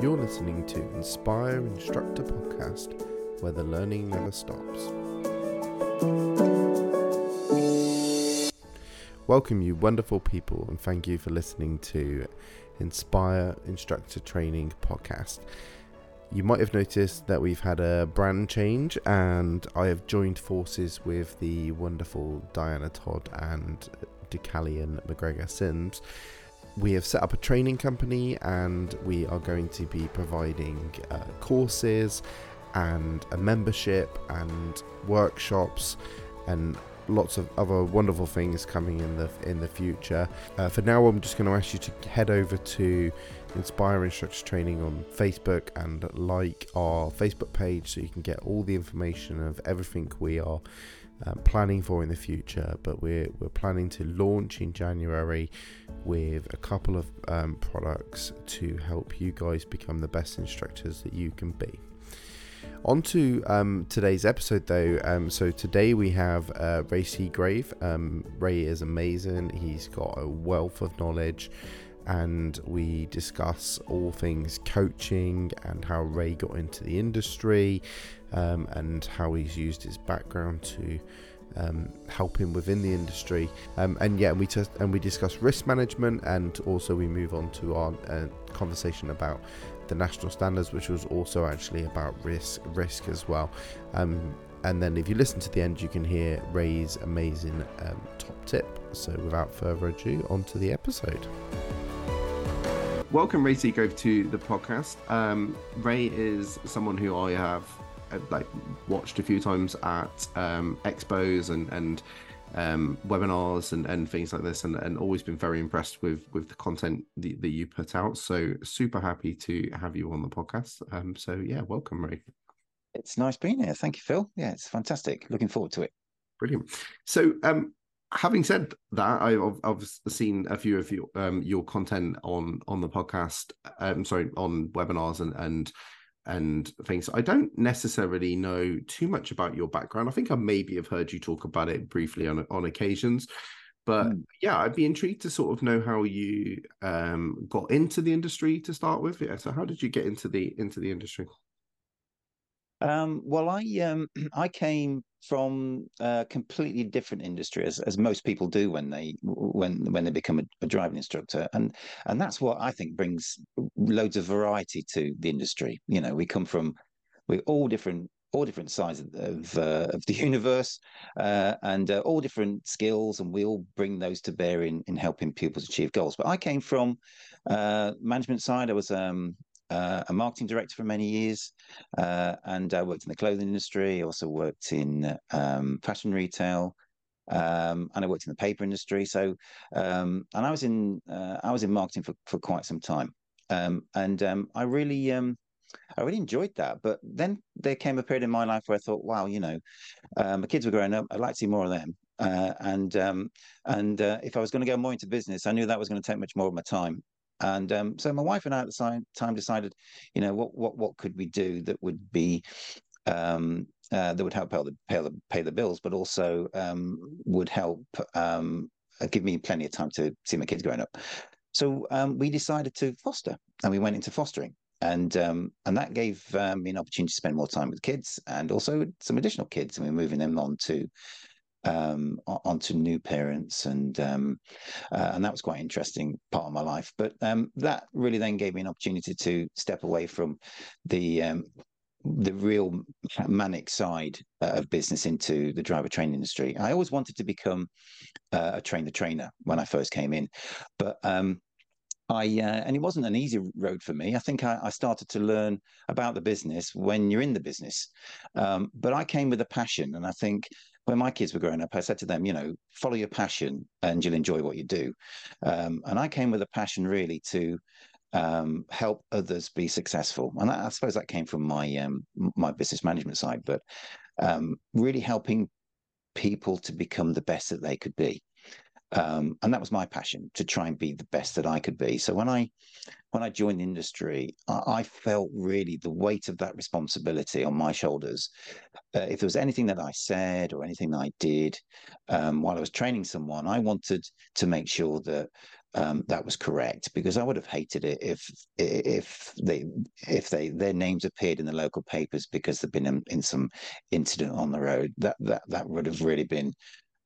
You're listening to Inspire Instructor Podcast, where the learning never stops. Welcome, you wonderful people, and thank you for listening to Inspire Instructor Training Podcast. You might have noticed that we've had a brand change, and I have joined forces with the wonderful Diana Todd and Decalion McGregor Sims we have set up a training company and we are going to be providing uh, courses and a membership and workshops and lots of other wonderful things coming in the in the future. Uh, for now, I'm just going to ask you to head over to Inspire Instructor Training on Facebook and like our Facebook page so you can get all the information of everything we are um, planning for in the future, but we're, we're planning to launch in January with a couple of um, products to help you guys become the best instructors that you can be. On to um, today's episode, though. Um, so, today we have uh, Ray Seagrave. Um, Ray is amazing, he's got a wealth of knowledge and we discuss all things coaching and how Ray got into the industry um, and how he's used his background to um, help him within the industry. Um, and yeah, we just and we discuss risk management, and also we move on to our uh, conversation about the national standards, which was also actually about risk risk as well. Um, and then if you listen to the end, you can hear Ray's amazing um, top tip. So without further ado, on to the episode. Welcome, Ray Seagrave, to the podcast. Um, Ray is someone who I have like watched a few times at um, expos and and um, webinars and, and things like this, and, and always been very impressed with with the content that, that you put out. So super happy to have you on the podcast. Um, so yeah, welcome, Ray. It's nice being here. Thank you, Phil. Yeah, it's fantastic. Looking forward to it. Brilliant. So, um, having said that, I've, I've seen a few of your um, your content on on the podcast. Um, sorry, on webinars and and and things. I don't necessarily know too much about your background. I think I maybe have heard you talk about it briefly on on occasions. But mm. yeah, I'd be intrigued to sort of know how you um, got into the industry to start with. Yeah, so how did you get into the into the industry? Um, well, I um, I came from a completely different industry, as, as most people do when they when when they become a, a, driving instructor, and and that's what I think brings loads of variety to the industry. You know, we come from we're all different all different sides of of, uh, of the universe uh, and uh, all different skills, and we all bring those to bear in in helping pupils achieve goals. But I came from uh, management side. I was um, uh, a marketing director for many years, uh, and I worked in the clothing industry. I also worked in um, fashion retail, um, and I worked in the paper industry. So, um, and I was in uh, I was in marketing for, for quite some time, um, and um, I really um, I really enjoyed that. But then there came a period in my life where I thought, wow, you know, uh, my kids were growing up. I'd like to see more of them. Uh, and um, and uh, if I was going to go more into business, I knew that was going to take much more of my time. And um, so my wife and I at the time decided, you know, what what what could we do that would be um, uh, that would help pay the, pay the pay the bills, but also um, would help um, uh, give me plenty of time to see my kids growing up. So um, we decided to foster, and we went into fostering, and um, and that gave me an opportunity to spend more time with kids, and also some additional kids, and we're moving them on to um, onto new parents, and um, uh, and that was quite interesting part of my life. But um, that really then gave me an opportunity to step away from the um, the real manic side uh, of business into the driver training industry. I always wanted to become uh, a trainer trainer when I first came in, but um, I uh, and it wasn't an easy road for me. I think I, I, started to learn about the business when you're in the business, um, but I came with a passion, and I think when my kids were growing up, I said to them, you know, follow your passion and you'll enjoy what you do. Um, and I came with a passion really to um, help others be successful. And I, I, suppose that came from my um, my business management side, but um, really helping people to become the best that they could be. Um, and that was my passion to try and be the best that I could be. So when I when I joined the industry, I, I felt really the weight of that responsibility on my shoulders. Uh, if there was anything that I said or anything that I did um, while I was training someone, I wanted to make sure that um, that was correct because I would have hated it if if they if they their names appeared in the local papers because they've been in, in some incident on the road. That that that would have really been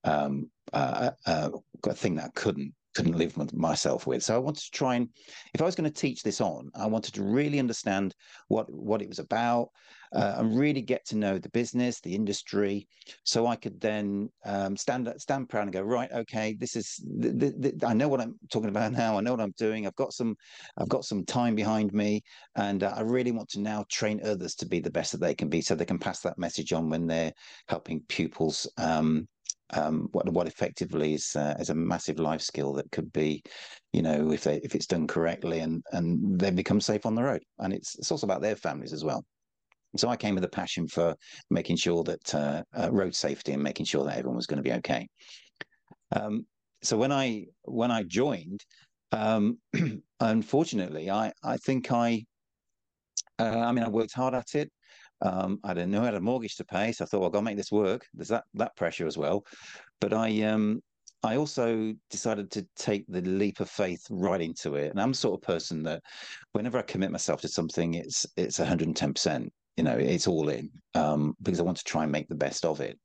um, uh, uh, a thing that I couldn't couldn't live with myself with. So I wanted to try and, if I was going to teach this on, I wanted to really understand what what it was about uh, and really get to know the business, the industry, so I could then um, stand stand proud and go right. Okay, this is the, the, the, I know what I'm talking about now. I know what I'm doing. I've got some I've got some time behind me, and uh, I really want to now train others to be the best that they can be, so they can pass that message on when they're helping pupils um, um, what what effectively is uh, is a massive life skill that could be, you know, if they if it's done correctly and and they become safe on the road, and it's it's also about their families as well. So I came with a passion for making sure that uh, uh, road safety and making sure that everyone was going to be okay. Um, so when I when I joined, um, unfortunately, I I think I uh, I mean I worked hard at it. Um, I didn't know I had a mortgage to pay, so I thought, well, got to make this work. There's that that pressure as well. But I um I also decided to take the leap of faith right into it. And I'm the sort of person that whenever I commit myself to something, it's it's 110%. You know, it's all in um, because I want to try and make the best of it.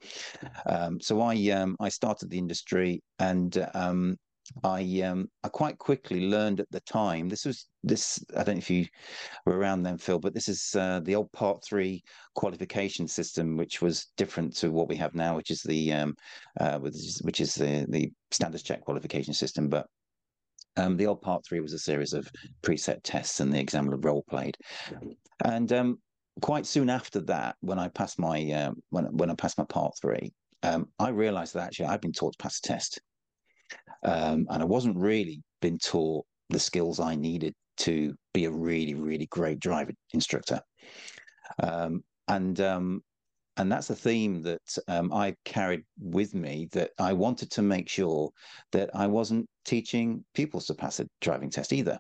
Um, so I um, I started the industry, and um, I um I quite quickly learned at the time. This was this. I don't know if you were around then, Phil, but this is uh, the old Part Three qualification system, which was different to what we have now, which is the um, uh, which is, which is the the standards check qualification system. But um, the old Part Three was a series of preset tests, and the examiner role played. And um, quite soon after that, when I passed my uh, when when I passed my Part Three, um, I realised that actually I'd been taught to pass a test um, and I wasn't really been taught the skills I needed to be a really, really great driver instructor. Um, and um, and that's a theme that um, I carried with me that I wanted to make sure that I wasn't teaching pupils to pass a driving test either.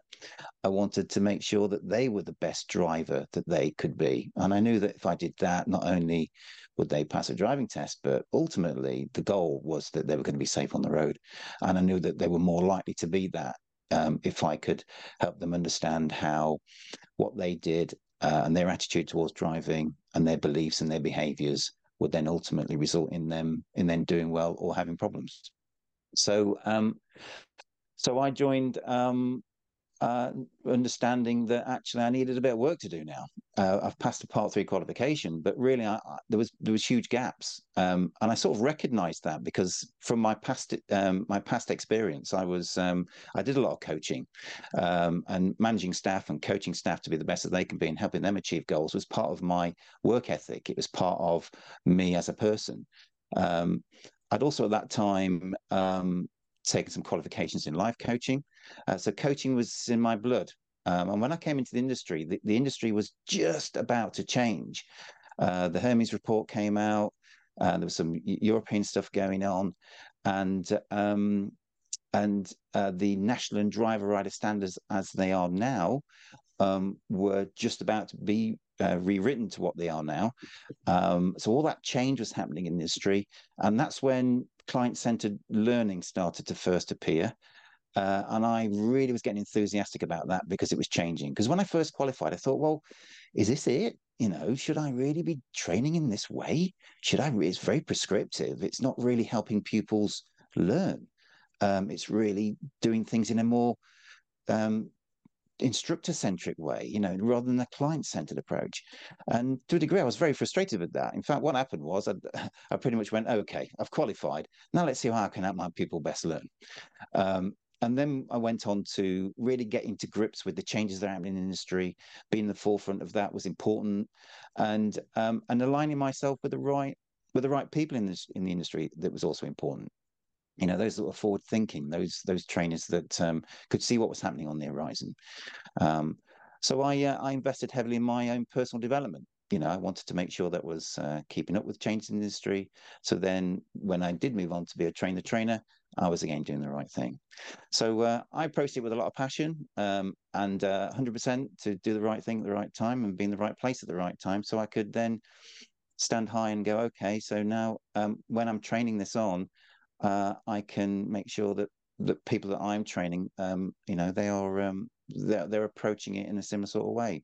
I wanted to make sure that they were the best driver that they could be. And I knew that if I did that, not only would they pass a driving test, but ultimately the goal was that they were going to be safe on the road. And I knew that they were more likely to be that um, if I could help them understand how what they did uh, and their attitude towards driving and their beliefs and their behaviors would then ultimately result in them in then doing well or having problems. So, um, so I joined um, uh, understanding that actually I needed a bit of work to do now. Uh, I've passed a part three qualification, but really I, I, there was there was huge gaps, um, and I sort of recognised that because from my past um, my past experience, I was um, I did a lot of coaching, um, and managing staff and coaching staff to be the best that they can be and helping them achieve goals was part of my work ethic. It was part of me as a person. Um, I'd also at that time um, taken some qualifications in life coaching. Uh, so coaching was in my blood. Um, and when I came into the industry, the, the industry was just about to change. Uh, the Hermes report came out. Uh, there was some European stuff going on, and um, and uh, the national and driver rider standards as they are now um, were just about to be uh, rewritten to what they are now. Um, so all that change was happening in the industry, and that's when client-centered learning started to first appear. Uh, and I really was getting enthusiastic about that because it was changing. Because when I first qualified, I thought, well, is this it? You know, should I really be training in this way? Should I? It's very prescriptive. It's not really helping pupils learn. Um, it's really doing things in a more um, instructor centric way, you know, rather than a client centered approach. And to a degree, I was very frustrated with that. In fact, what happened was I, I pretty much went, okay, I've qualified. Now let's see how I can help my people best learn. Um, and then I went on to really get into grips with the changes that are happening in the industry. Being the forefront of that was important, and um, and aligning myself with the right with the right people in this in the industry that was also important. You know, those that were forward thinking, those those trainers that um, could see what was happening on the horizon. Um, so I uh, I invested heavily in my own personal development you know, I wanted to make sure that was uh, keeping up with changes in the industry. So then, when I did move on to be a trainer trainer, I was again doing the right thing. So uh, I approached it with a lot of passion um, and uh, 100% to do the right thing at the right time and be in the right place at the right time. So I could then stand high and go, okay, so now um, when I'm training this on, uh, I can make sure that the people that I'm training, um, you know, they are um, they're, they're approaching it in a similar sort of way.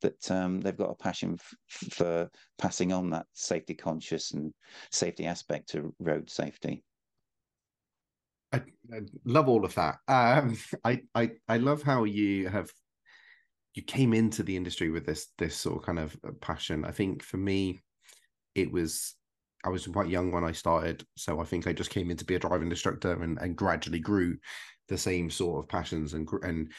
That um, they've got a passion for passing on that safety conscious and safety aspect to road safety. I, I love all of that. Um, I, I I love how you have you came into the industry with this this sort of kind of uh, passion. I think for me, it was I was quite young when I started, so I think I just came in to be a driving instructor and, and gradually grew the same sort of passions and and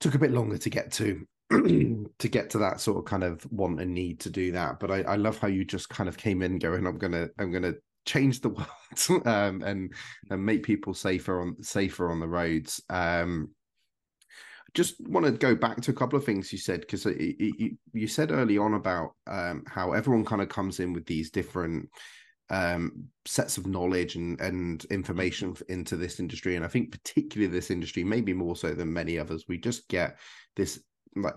took a bit longer to get to to get to that sort of kind of want and need to do that. But I, I love how you just kind of came in going, I'm gonna I'm gonna change the world um, and and make people safer on safer on the roads. Um, just want to go back to a couple of things you said because you, said early on about um, how everyone kind of comes in with these different um, sets of knowledge and, and information into this industry and i think particularly this industry maybe more so than many others we just get this like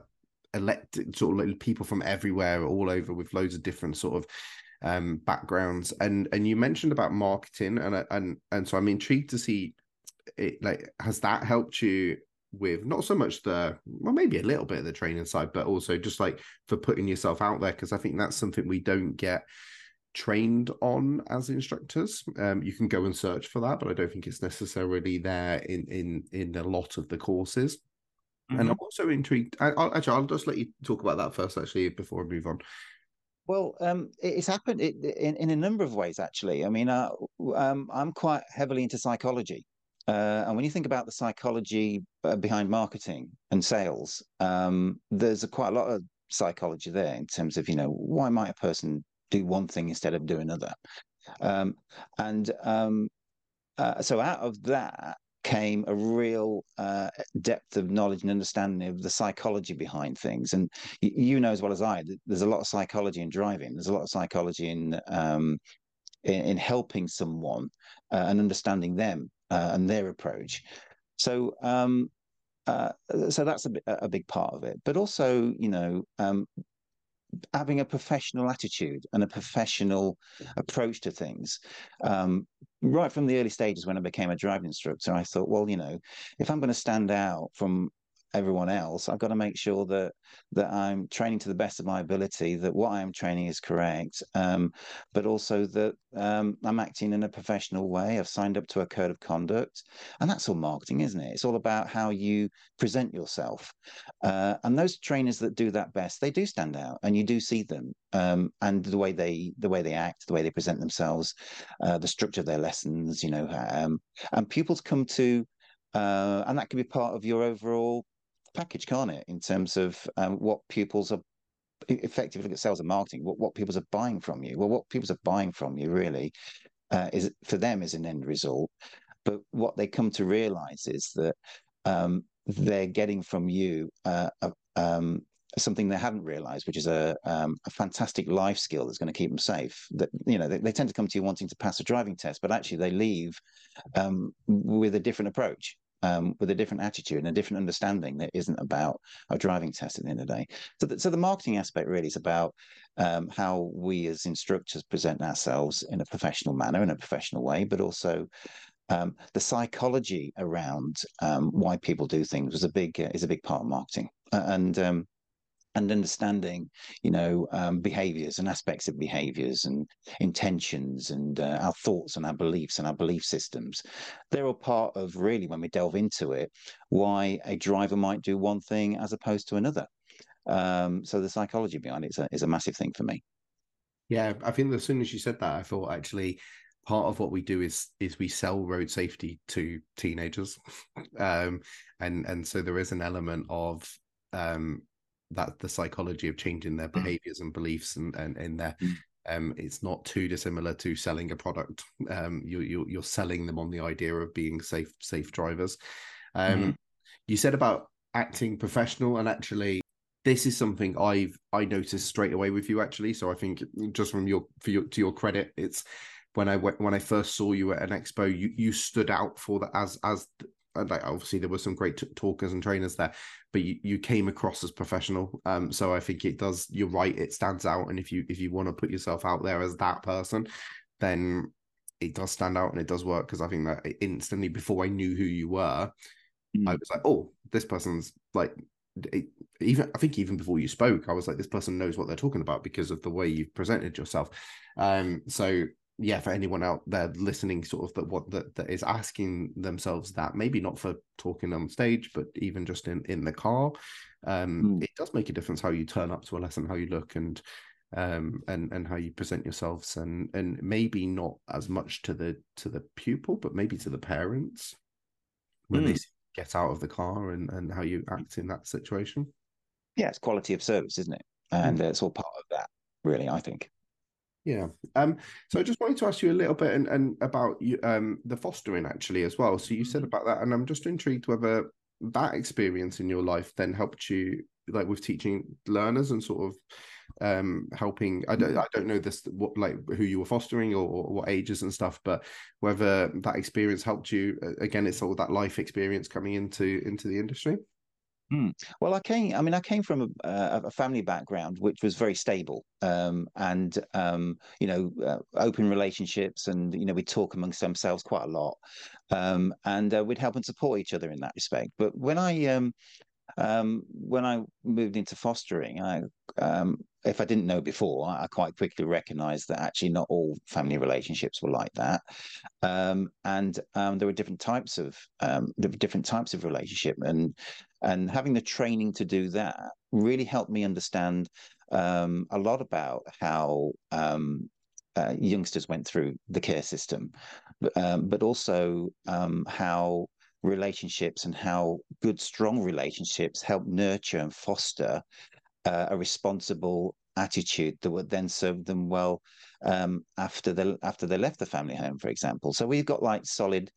elected sort of people from everywhere all over with loads of different sort of um, backgrounds. And and you mentioned about marketing and and and so i'm intrigued to see it like has that helped you with not so much the well maybe a little bit of the training side but also just like for putting yourself out there? Because i think that's something we don't get trained on as instructors. Um, you can go and search for that but i don't think it's necessarily there in in in a lot of the courses. Mm-hmm. and i'm also intrigued I, will actually i'll just let you talk about that first actually before I move on well, um, it's happened in, in a number of ways, actually. I mean, uh, um, I'm quite heavily into psychology. Uh, and when you think about the psychology uh, behind marketing and sales, um, there's a, quite a lot of psychology there in terms of, you know, why might a person do one thing instead of do another? Um, and um, uh, so out of that came a real uh, depth of knowledge and understanding of the psychology behind things. And you know as well as I, there's a lot of psychology in driving. There's a lot of psychology in um, in, in, helping someone uh, and understanding them uh, and their approach. So um, uh, so that's a, a big part of it. But also, you know, um, having a professional attitude and a professional approach to things. Um, right from the early stages when I became a driving instructor, I thought, well, you know, if I'm going to stand out from everyone else, I've got to make sure that that I'm training to the best of my ability, that what I am training is correct, um, but also that um, I'm acting in a professional way. I've signed up to a code of conduct, and that's all marketing, isn't it? It's all about how you present yourself. Uh, and those trainers that do that best, they do stand out, and you do see them, um, and the way they the way they act, the way they present themselves, uh, the structure of their lessons, you know, um, and pupils come to. Uh, and that can be part of your overall package, can't it? In terms of um, what pupils are effectively look at sales and marketing, what, what pupils are buying from you. Well, what pupils are buying from you really uh, is for them is an end result. But what they come to realize is that um, they're getting from you uh, a, um, something they hadn't realized, which is a, um, a fantastic life skill that's going to keep them safe. That you know, they, they, tend to come to you wanting to pass a driving test, but actually they leave um, with a different approach um, with a different attitude and a different understanding that isn't about a driving test at the end of the day. So, the, so the marketing aspect really is about um, how we as instructors present ourselves in a professional manner, in a professional way, but also um, the psychology around um, why people do things was a big uh, is a big part of marketing, uh, and um, and understanding, you know, um, behaviors and aspects of behaviors and intentions and uh, our thoughts and our beliefs and our belief systems. They're all part of really, when we delve into it, why a driver might do one thing as opposed to another. Um, so the psychology behind it is a, is a massive thing for me. Yeah, I think as soon as you said that, I thought actually part of what we do is is we sell road safety to teenagers um and and so there is an element of um that the psychology of changing their mm. behaviors and beliefs and and in their mm. um it's not too dissimilar to selling a product um you, you you're selling them on the idea of being safe safe drivers um mm-hmm. you said about acting professional and actually this is something i've i noticed straight away with you actually so i think just from your for your to your credit it's when i went when i first saw you at an expo you you stood out for that as as like obviously there were some great t- talkers and trainers there but you, you came across as professional um so i think it does you're right it stands out and if you if you want to put yourself out there as that person then it does stand out and it does work because I think that instantly before I knew who you were, Mm. I was like, oh, this person's like it, even I think even before you spoke, I was like, this person knows what they're talking about because of the way you've presented yourself. Um, so yeah, for anyone out there listening, sort of that what that, that is asking themselves that maybe not for talking on stage, but even just in in the car, um, Mm. it does make a difference how you turn up to a lesson, how you look, and um and and how you present yourselves and and maybe not as much to the to the pupil but maybe to the parents when they Mm. see you get out of the car and and how you act in that situation Yeah, it's quality of service, isn't it? And uh, it's all part of that, really. I think. Yeah. Um so i just wanted to ask you a little bit and, and about you um the fostering actually as well. So you said about that and i'm just intrigued whether that experience in your life then helped you like with teaching learners and sort of um helping i don't i don't know this what like who you were fostering or, or what ages and stuff but whether that experience helped you again it's all that life experience coming into into the industry Well, I came. I mean, I came from a, a a family background which was very stable, um, and um, you know, uh, open relationships, and you know, we talk amongst themselves quite a lot, um, and uh, we'd help and support each other in that respect. But when I um, when I moved into fostering, I um, if I didn't know before, I, quite quickly recognised that actually not all family relationships were like that, um, and um, there were different types of um, different types of relationship, and and having the training to do that really helped me understand um, a lot about how um, uh, youngsters went through the care system, um, but also um, how relationships and how good, strong relationships help nurture and foster uh, a responsible attitude that would then serve them well um, after they after they left the family home, for example. So we've got like solid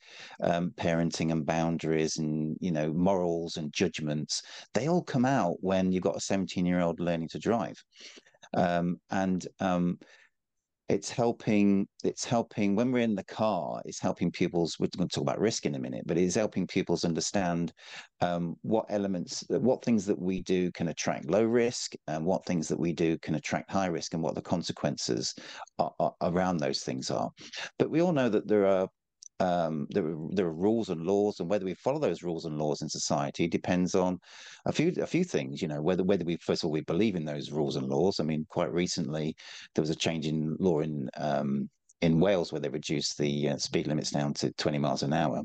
um, parenting and boundaries and you know morals and judgments. They all come out when you've got a 17 year old learning to drive, um, and um, it's helping it's helping when we're in the car it's helping pupils we're going to talk about risk in a minute but it's helping pupils understand um, what elements what things that we do can attract low risk and what things that we do can attract high risk and what the consequences are, are, around those things are. But we all know that there are um, there are there are rules and laws, and whether we follow those rules and laws in society depends on a few a few things. You know, whether whether we first of all we believe in those rules and laws. I mean, quite recently there was a change in law in um, in Wales where they reduced the uh, speed limits down to 20 miles an hour,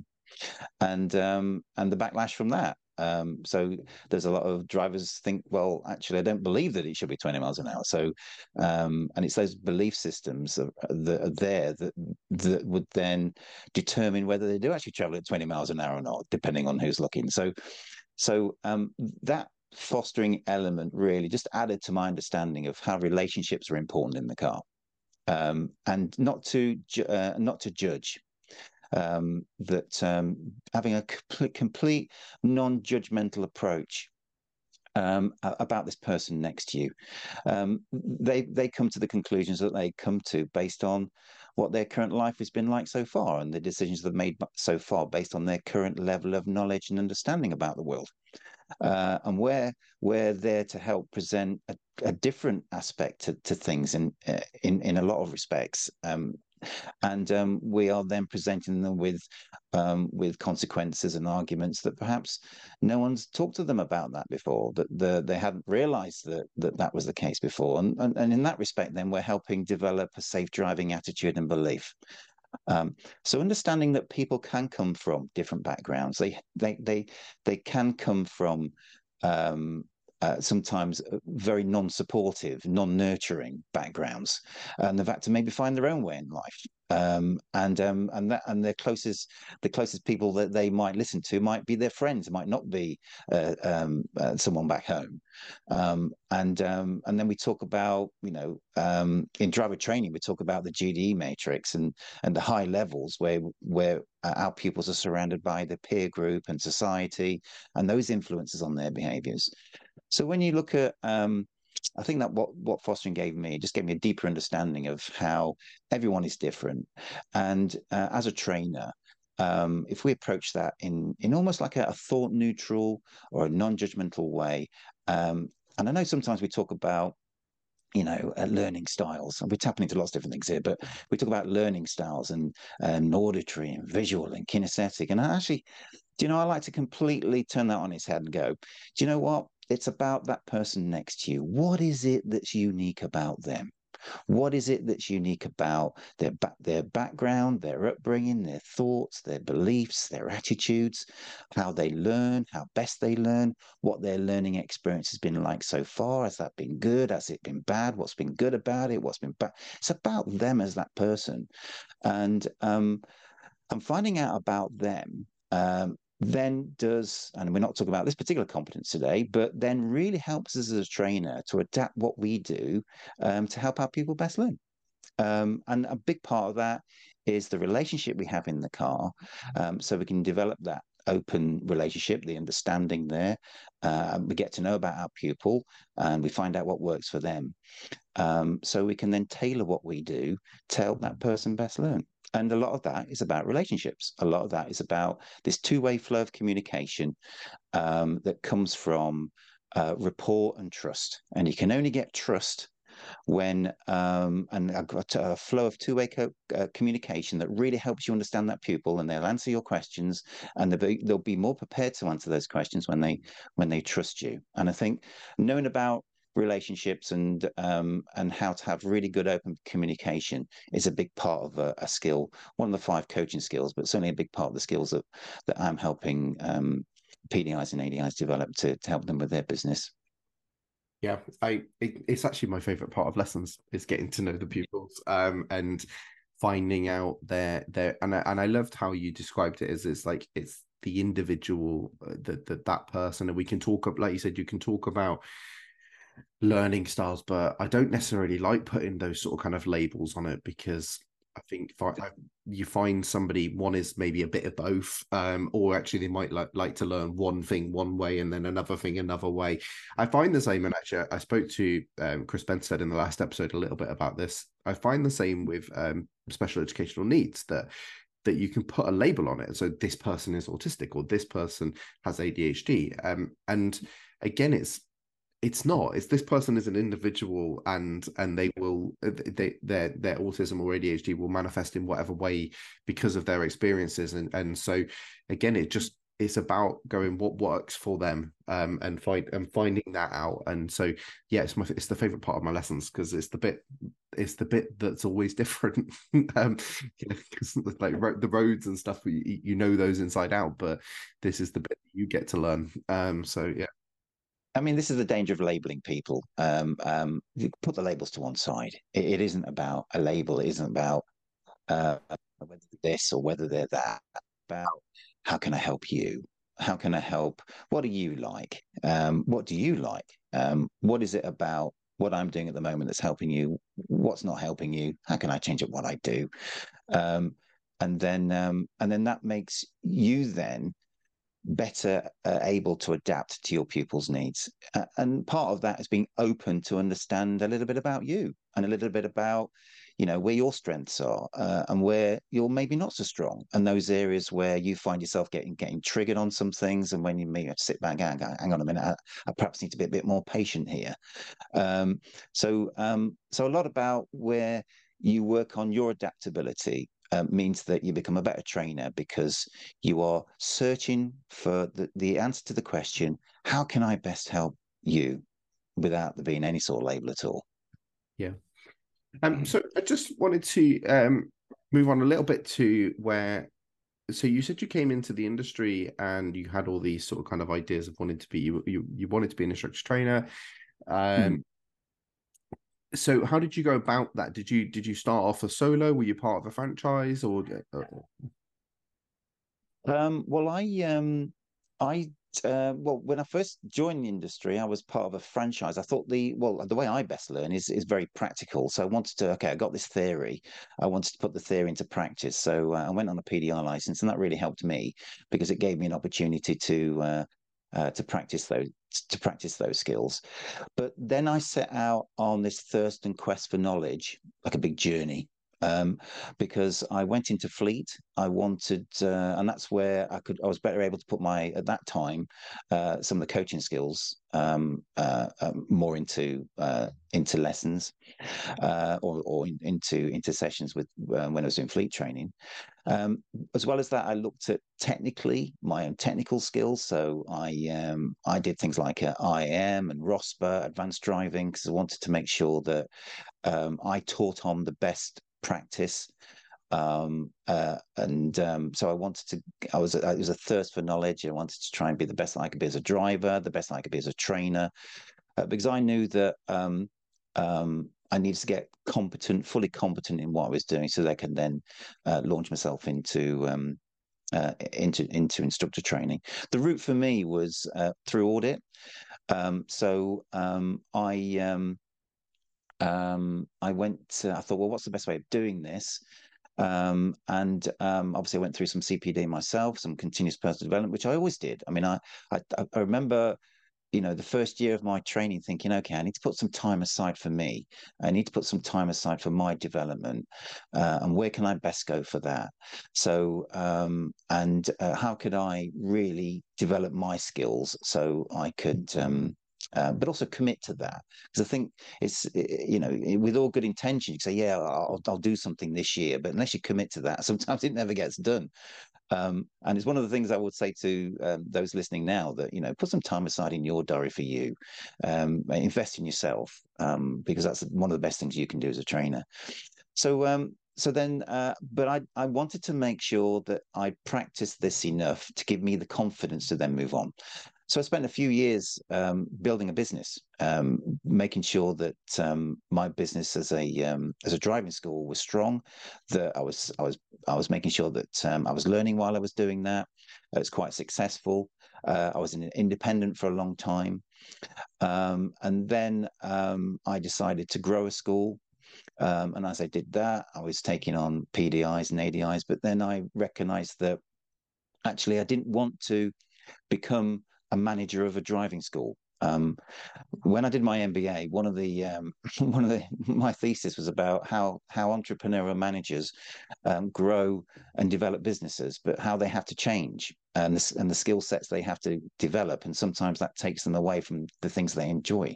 and um, and the backlash from that. Um, so there's a lot of drivers think, well, actually, I don't believe that it should be 20 miles an hour. So, um, and it's those belief systems that, that are there that that would then determine whether they do actually travel at 20 miles an hour or not, depending on who's looking. So, so um, that fostering element really just added to my understanding of how relationships are important in the car, um, and not to uh, not to judge um, that um, having a complete, complete non-judgmental approach um, about this person next to you. Um, they they come to the conclusions that they come to based on what their current life has been like so far and the decisions they've made so far based on their current level of knowledge and understanding about the world. Uh, and we're we're there to help present a, a different aspect to, to things in in in a lot of respects. Um, and um, we are then presenting them with um, with consequences and arguments that perhaps no one's talked to them about that before that the, they hadn't realized that, that that was the case before. And, and, and in that respect then we're helping develop a safe driving attitude and belief. Um, so understanding that people can come from different backgrounds they they they they can come from um, uh, sometimes very non-supportive, non-nurturing backgrounds, and the fact to maybe find their own way in life. Um, and um, and that and the closest the closest people that they might listen to might be their friends, might not be uh, um, uh, someone back home. Um, and um, and then we talk about you know um, in driver training we talk about the GDE matrix and and the high levels where where our pupils are surrounded by the peer group and society and those influences on their behaviors. So when you look at, um, I think that what what fostering gave me just gave me a deeper understanding of how everyone is different, and uh, as a trainer. Um, if we approach that in in almost like a, a thought neutral or a non-judgmental way, um, and I know sometimes we talk about you know, uh, learning styles. And we're tapping into lots of different things here, but we talk about learning styles and, and auditory and visual and kinesthetic. And I actually, do you know, I like to completely turn that on its head and go, do you know what? It's about that person next to you. What is it that's unique about them? What is it that's unique about their ba- their background, their upbringing, their thoughts, their beliefs, their attitudes, how they learn, how best they learn, what their learning experience has been like so far? Has that been good? Has it been bad? What's been good about it? What's been bad? It's about them as that person, and um, I'm finding out about them um, then does, and we're not talking about this particular competence today, but then really helps us as a trainer to adapt what we do um, to help our people best learn. Um, and a big part of that is the relationship we have in the car. Um, so we can develop that open relationship, the understanding there. Uh, we get to know about our pupil and we find out what works for them. Um, so we can then tailor what we do to help that person best learn. And a lot of that is about relationships. A lot of that is about this two way flow of communication um, that comes from uh, rapport and trust. And you can only get trust when um, and I've got a flow of two-way co- uh, communication that really helps you understand that pupil, and they'll answer your questions, and they'll be, they'll be more prepared to answer those questions when they when they trust you. And I think knowing about relationships and um, and how to have really good open communication is a big part of a, a, skill. One of the five coaching skills, but certainly a big part of the skills that that I'm helping um, PDIs and ADIs develop to, to help them with their business. Yeah, I it, it's actually my favorite part of lessons is getting to know the pupils um, and finding out their their and I, and I loved how you described it as it's like it's the individual uh, that that that person and we can talk up like you said you can talk about learning styles, but I don't necessarily like putting those sort of kind of labels on it because I think you find somebody one is maybe a bit of both, um, or actually they might like like to learn one thing one way and then another thing another way. I find the same, and actually I spoke to um, Chris Benstead in the last episode a little bit about this. I find the same with um, special educational needs that that you can put a label on it. So this person is autistic or this person has ADHD, um, and again, it's it's not. It's this person is an individual and and they will they their their autism or adhd will manifest in whatever way because of their experiences. And and so again it just it's about going what works for them um and find and finding that out. And so yeah it's my it's the favorite part of my lessons because it's the bit it's the bit that's always different. Um because like the roads and stuff you, you know those inside out but this is the bit you get to learn. Um so yeah I mean, this is the danger of labeling people. Um, um, you put the labels to one side. It, it isn't about a label. It isn't about uh, whether this or whether they're that. About how can I help you? How can I help? What do you like? Um, what do you like? Um, what is it about what I'm doing at the moment that's helping you? What's not helping you? How can I change up what I do? Um, and then, um, and then that makes you then better uh, able to adapt to your pupils' needs. Uh, and part of that is being open to understand a little bit about you and a little bit about, you know, where your strengths are uh, and where you're maybe not so strong, and those areas where you find yourself getting getting triggered on some things, and when you may sit back and hang, hang on a minute, I, I, perhaps need to be a bit more patient here. Um, so, um, so a lot about where you work on your adaptability uh, means that you become a better trainer because you are searching for the, the answer to the question how can I best help you without there being any sort of label at all? Yeah. Um, so I just wanted to um, move on a little bit to where so you said you came into the industry and you had all these sort of kind of ideas of wanting to be you you, you wanted to be an instructor trainer um, mm so how did you go about that? Did you did you start off a solo? Were you part of a franchise or um, well i um i uh, well when i first joined the industry i was part of a franchise. I thought the well the way i best learn is is very practical. So i wanted to okay i got this theory. I wanted to put the theory into practice. So uh, i went on a pdi license and that really helped me because it gave me an opportunity to uh, uh, to practice those to practice those skills. But then I set out on this thirst and quest for knowledge, like a big journey. Um, because I went into fleet. I wanted, uh, and that's where I could. I was better able to put my at that time uh, some of the coaching skills um, uh, um, more into uh, into lessons uh, or or in, into into sessions with uh, when I was doing fleet training. Um, as well as that, I looked at technically my own technical skills. So I um, I did things like IAM and ROSPA, advanced driving, because I wanted to make sure that um, I taught on the best practice. Um, uh, and um, so I wanted to. I was. It was a thirst for knowledge. I wanted to try and be the best I could be as a driver, the best I could be as a trainer, uh, because I knew that um, um, I needed to get competent, fully competent in what I was doing, so that I can then uh, launch myself into um, uh, into into instructor training. The route for me was uh, through ORDIT. Um, so um, I um, um, I went. To, I thought, well, what's the best way of doing this? Um, and um, obviously, I went through some CPD myself, some continuous personal development, which I always did. I mean, I I, I remember you know, the first year of my training, thinking, okay, I need to put some time aside for me. I need to put some time aside for my development. Uh, and where can I best go for that? So, um, and uh, how could I really develop my skills so I could, um, but also commit to that because I think it's you know with all good intention you say yeah I'll, I'll do something this year but unless you commit to that sometimes it never gets done um, and it's one of the things I would say to um, those listening now that you know put some time aside in your diary for you, um, invest in yourself um, because that's one of the best things you can do as a trainer. So um, so then, uh, but I I wanted to make sure that I practiced this enough to give me the confidence to then move on. So I spent a few years um, building a business, um, making sure that um, my business as a um, as a driving school was strong. That I was I was I was making sure that um, I was learning while I was doing that. It was quite successful. Uh, I was an independent for a long time, um, and then I decided to grow a school. and as I did that, I was taking on PDIs and ADIs. But then I recognised that actually I didn't want to become a manager of a driving school. Um, when I did my MBA, one of the um, one of the my thesis was about how how entrepreneurial managers um, grow and develop businesses, but how they have to change and the, and the skill sets they have to develop, and sometimes that takes them away from the things they enjoy,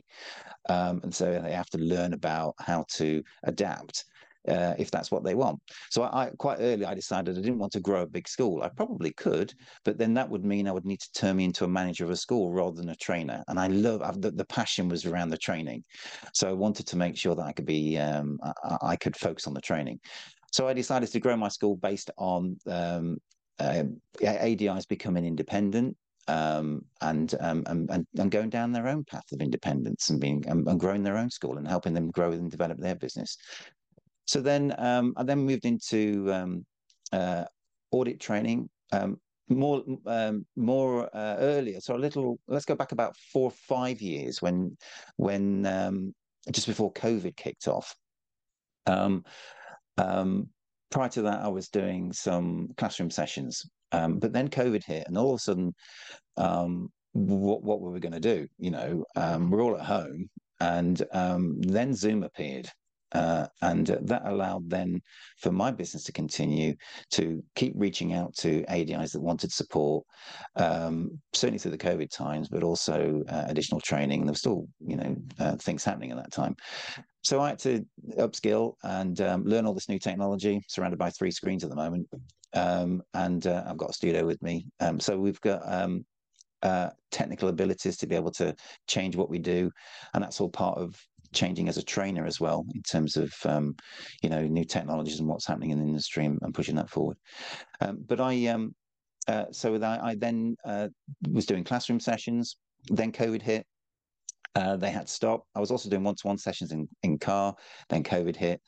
um, and so they have to learn about how to adapt uh, if that's what they want. So I, I, quite early I decided I didn't want to grow a big school. I probably could, but then that would mean I would need to turn me into a manager of a school rather than a trainer. And I love I've, the, the passion was around the training, so I wanted to make sure that I could be um, I, I, could focus on the training. So I decided to grow my school based on um, uh, ADIs becoming independent. Um, and, um, and and going down their own path of independence and being and, and growing their own school and helping them grow and develop their business. So then um, I then moved into um, uh, ORDIT training um, more um, more uh, earlier. So a little. Let's go back about four or five years when when um, just before COVID kicked off. Um, prior to that, I was doing some classroom sessions, but then COVID hit, and all of a sudden, what what were we going to do? You know, we're all at home, and then Zoom appeared. Uh, and that allowed then for my business to continue to keep reaching out to ADIs that wanted support, um, certainly through the COVID times, but also uh, additional training. There were still, you know, uh, things happening at that time. So I had to upskill and um, learn all this new technology, surrounded by three screens at the moment. Um, and uh, I've got a studio with me. Um, so we've got um, uh, technical abilities to be able to change what we do. And that's all part of changing as a trainer as well in terms of um, you know new technologies and what's happening in the industry and, and pushing that forward. Um, but I um, uh, so that I then uh, was doing classroom sessions. Then COVID hit. Uh, they had to stop. I was also doing one-to-one sessions in in car. Then COVID hit.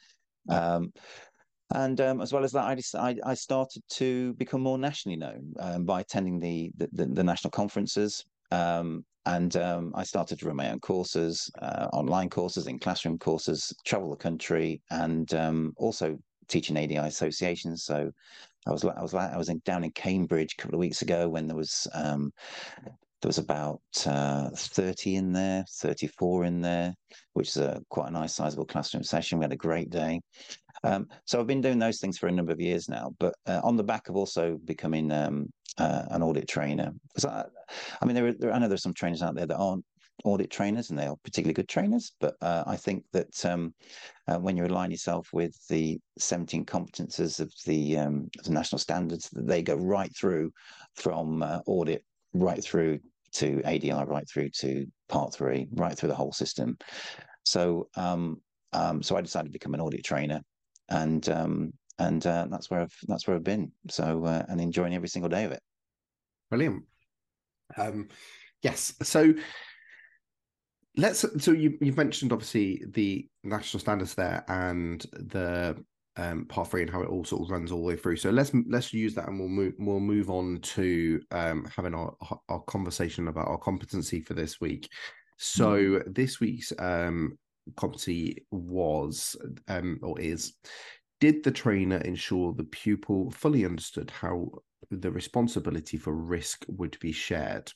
Um, and um, as well as that, I, decided, I, started to become more nationally known um, by attending the, the, the national conferences. Um, and um, I started to run my own courses, uh, online courses, in classroom courses, travel the country, and um, also teaching ADI associations. So I was I was I was in, down in Cambridge a couple of weeks ago when there was um, there was about uh, 30 in there, 34 in there, which is a quite a nice sizable classroom session. We had a great day. Um, so I've been doing those things for a number of years now, but uh, on the back of also becoming um, uh, an ORDIT trainer. Because I, I mean, there, are, there I know there's some trainers out there that aren't ORDIT trainers and they are particularly good trainers. But uh, I think that um, uh, when you align yourself with the 17 competences of the, um, the national standards, that they go right through from uh, ORDIT right through to ADR, right through to part three, right through the whole system. So, um, um so I decided to become an ORDIT trainer, and um, and uh, that's where I've that's where I've been. So, uh, and enjoying every single day of it. Brilliant. Um, yes. So let's so you you've mentioned obviously the national standards there and the um, part three and how it all sort of runs all the way through. So let's let's use that and we'll move we'll move on to um, having our our conversation about our competency for this week. So mm-hmm. this week's um, competency was um, or is did the trainer ensure the pupil fully understood how the responsibility for risk would be shared?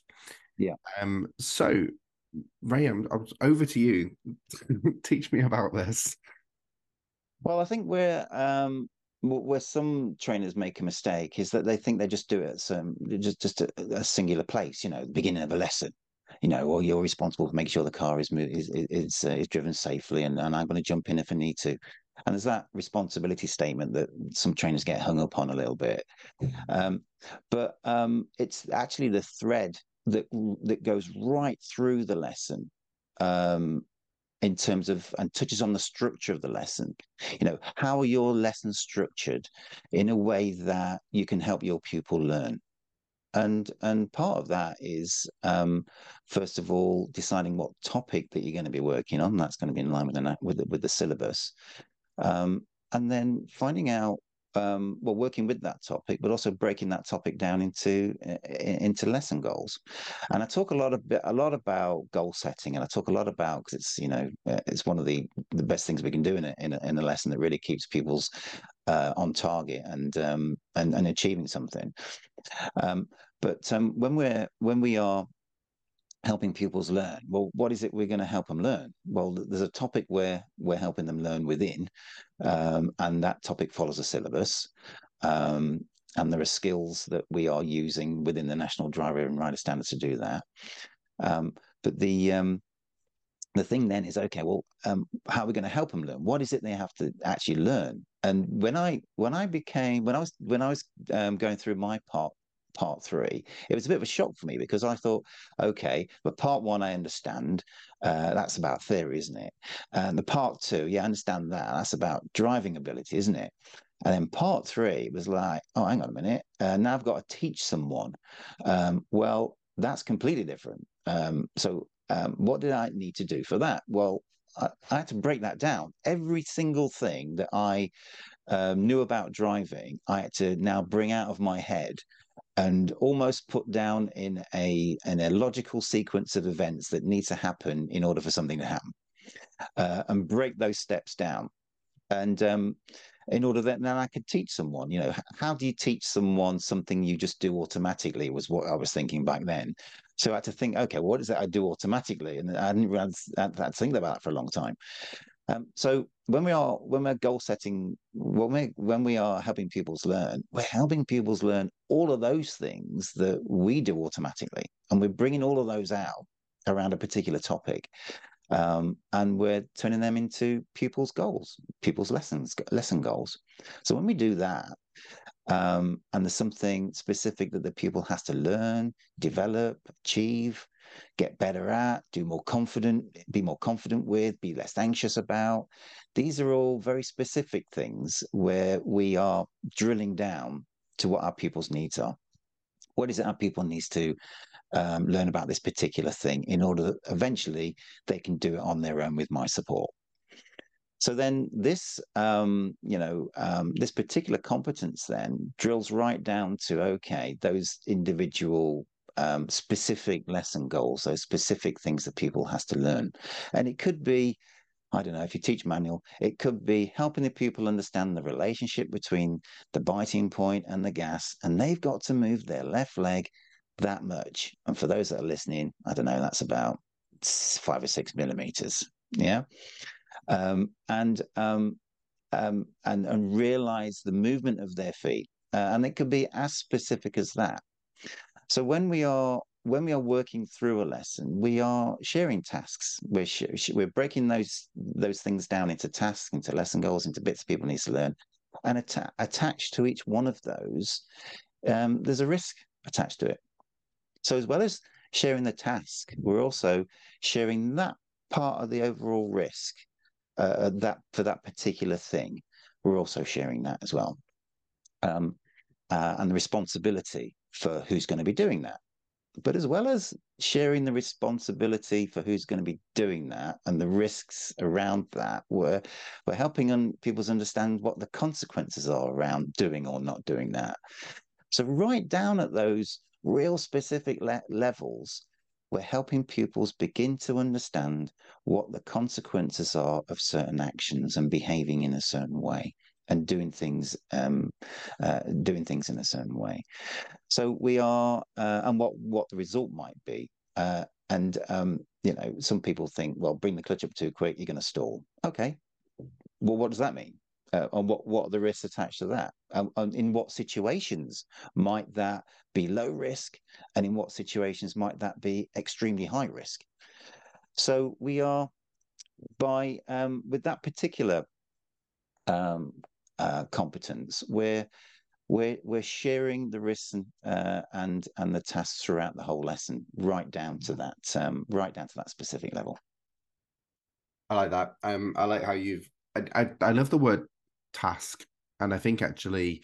Yeah. Um. So Ray, I'm, I'm over to you. Teach me about this. Well, I think where um, where some trainers make a mistake is that they think they just do it some just just a, a singular place. You know, the beginning of a lesson. You know, or you're responsible for making sure the car is is is, uh, is driven safely, and, and I'm going to jump in if I need to. And there's that responsibility statement that some trainers get hung up on a little bit. Um, but um, it's actually the thread that that goes right through the lesson um, in terms of and touches on the structure of the lesson. You know, how are your lessons structured in a way that you can help your pupil learn? And and part of that is um, first of all deciding what topic that you're going to be working on. That's going to be in line with the with the, with the syllabus, um, and then finding out um, well, working with that topic, but also breaking that topic down into into lesson goals. And I talk a lot of a lot about goal setting, and I talk a lot about because it's you know uh, it's one of the the best things we can do in a in a, in a lesson that really keeps people's uh, on target and um, and and achieving something. Um, but um, when we're when we are helping pupils learn. Well, what is it we're going to help them learn? Well, there's a topic where we're helping them learn within, um, and that topic follows a syllabus. Um, and there are skills that we are using within the National Driver and Rider Standards to do that. Um, but the um, the thing then is okay. Well, um, how are we going to help them learn? What is it they have to actually learn? And when I when I became when I was when I was um, going through my part part three, it was a bit of a shock for me because I thought, okay, but part one I understand. Uh, that's about theory, isn't it? And the part two, yeah, I understand that. That's about driving ability, isn't it? And then part three was like, oh, hang on a minute. Uh, now I've got to teach someone. Um, well, that's completely different. Um, so, um, what did I need to do for that? Well, I, I, had to break that down. Every single thing that I um, knew about driving, I had to now bring out of my head and almost put down in a in a logical sequence of events that need to happen in order for something to happen, uh, and break those steps down. And um, in order that then I could teach someone, you know, how do you teach someone something you just do automatically was what I was thinking back then. So I had to think, okay, what is it I do automatically? And I didn't really have to think about it for a long time. Um, so when we are when we're goal setting, when we when we are helping pupils learn, we're helping pupils learn all of those things that we do automatically, and we're bringing all of those out around a particular topic, um, and we're turning them into pupils' goals, pupils' lessons, lesson goals. So when we do that, um, and there's something specific that the pupil has to learn, develop, achieve, get better at, do more confident, be more confident with, be less anxious about. These are all very specific things where we are drilling down to what our pupils' needs are. What is it our people needs to um, learn about this particular thing in order that eventually they can do it on their own with my support. So then this, um, you know, um, this particular competence then drills right down to okay, those individual um, specific lesson goals, those specific things that people has to learn. And it could be, I don't know, if you teach manual, it could be helping the pupil understand the relationship between the biting point and the gas, and they've got to move their left leg that much. And for those that are listening, I don't know, that's about five or six millimeters. Yeah. Um, and um, um, and and realize the movement of their feet, uh, and it could be as specific as that. So when we are when we are working through a lesson, we are sharing tasks. We're sh- we're breaking those those things down into tasks, into lesson goals, into bits people need to learn, and att- attached to each one of those, um, there's a risk attached to it. So as well as sharing the task, we're also sharing that part of the overall risk uh, uh, that for that particular thing. We're also sharing that as well, um, uh, and the responsibility for who's going to be doing that. But as well as sharing the responsibility for who's going to be doing that and the risks around that, we're, we're helping on people's understand what the consequences are around doing or not doing that. So right down at those real specific le- levels, we're helping pupils begin to understand what the consequences are of certain actions and behaving in a certain way and doing things um, uh, doing things in a certain way. So we are, uh, and what what the result might be. Uh, and um, you know, some people think, well, bring the clutch up too quick, you're going to stall. Okay, well, what does that mean? Uh, and what what are the risks attached to that? Um, and in what situations might that be low risk, and in what situations might that be extremely high risk? So we are by um, with that particular um, uh, competence, we're we're we're sharing the risks and uh, and and the tasks throughout the whole lesson, right down to that um, right down to that specific level. I like that. Um, I like how you've. I, I, I love the word task, and I think actually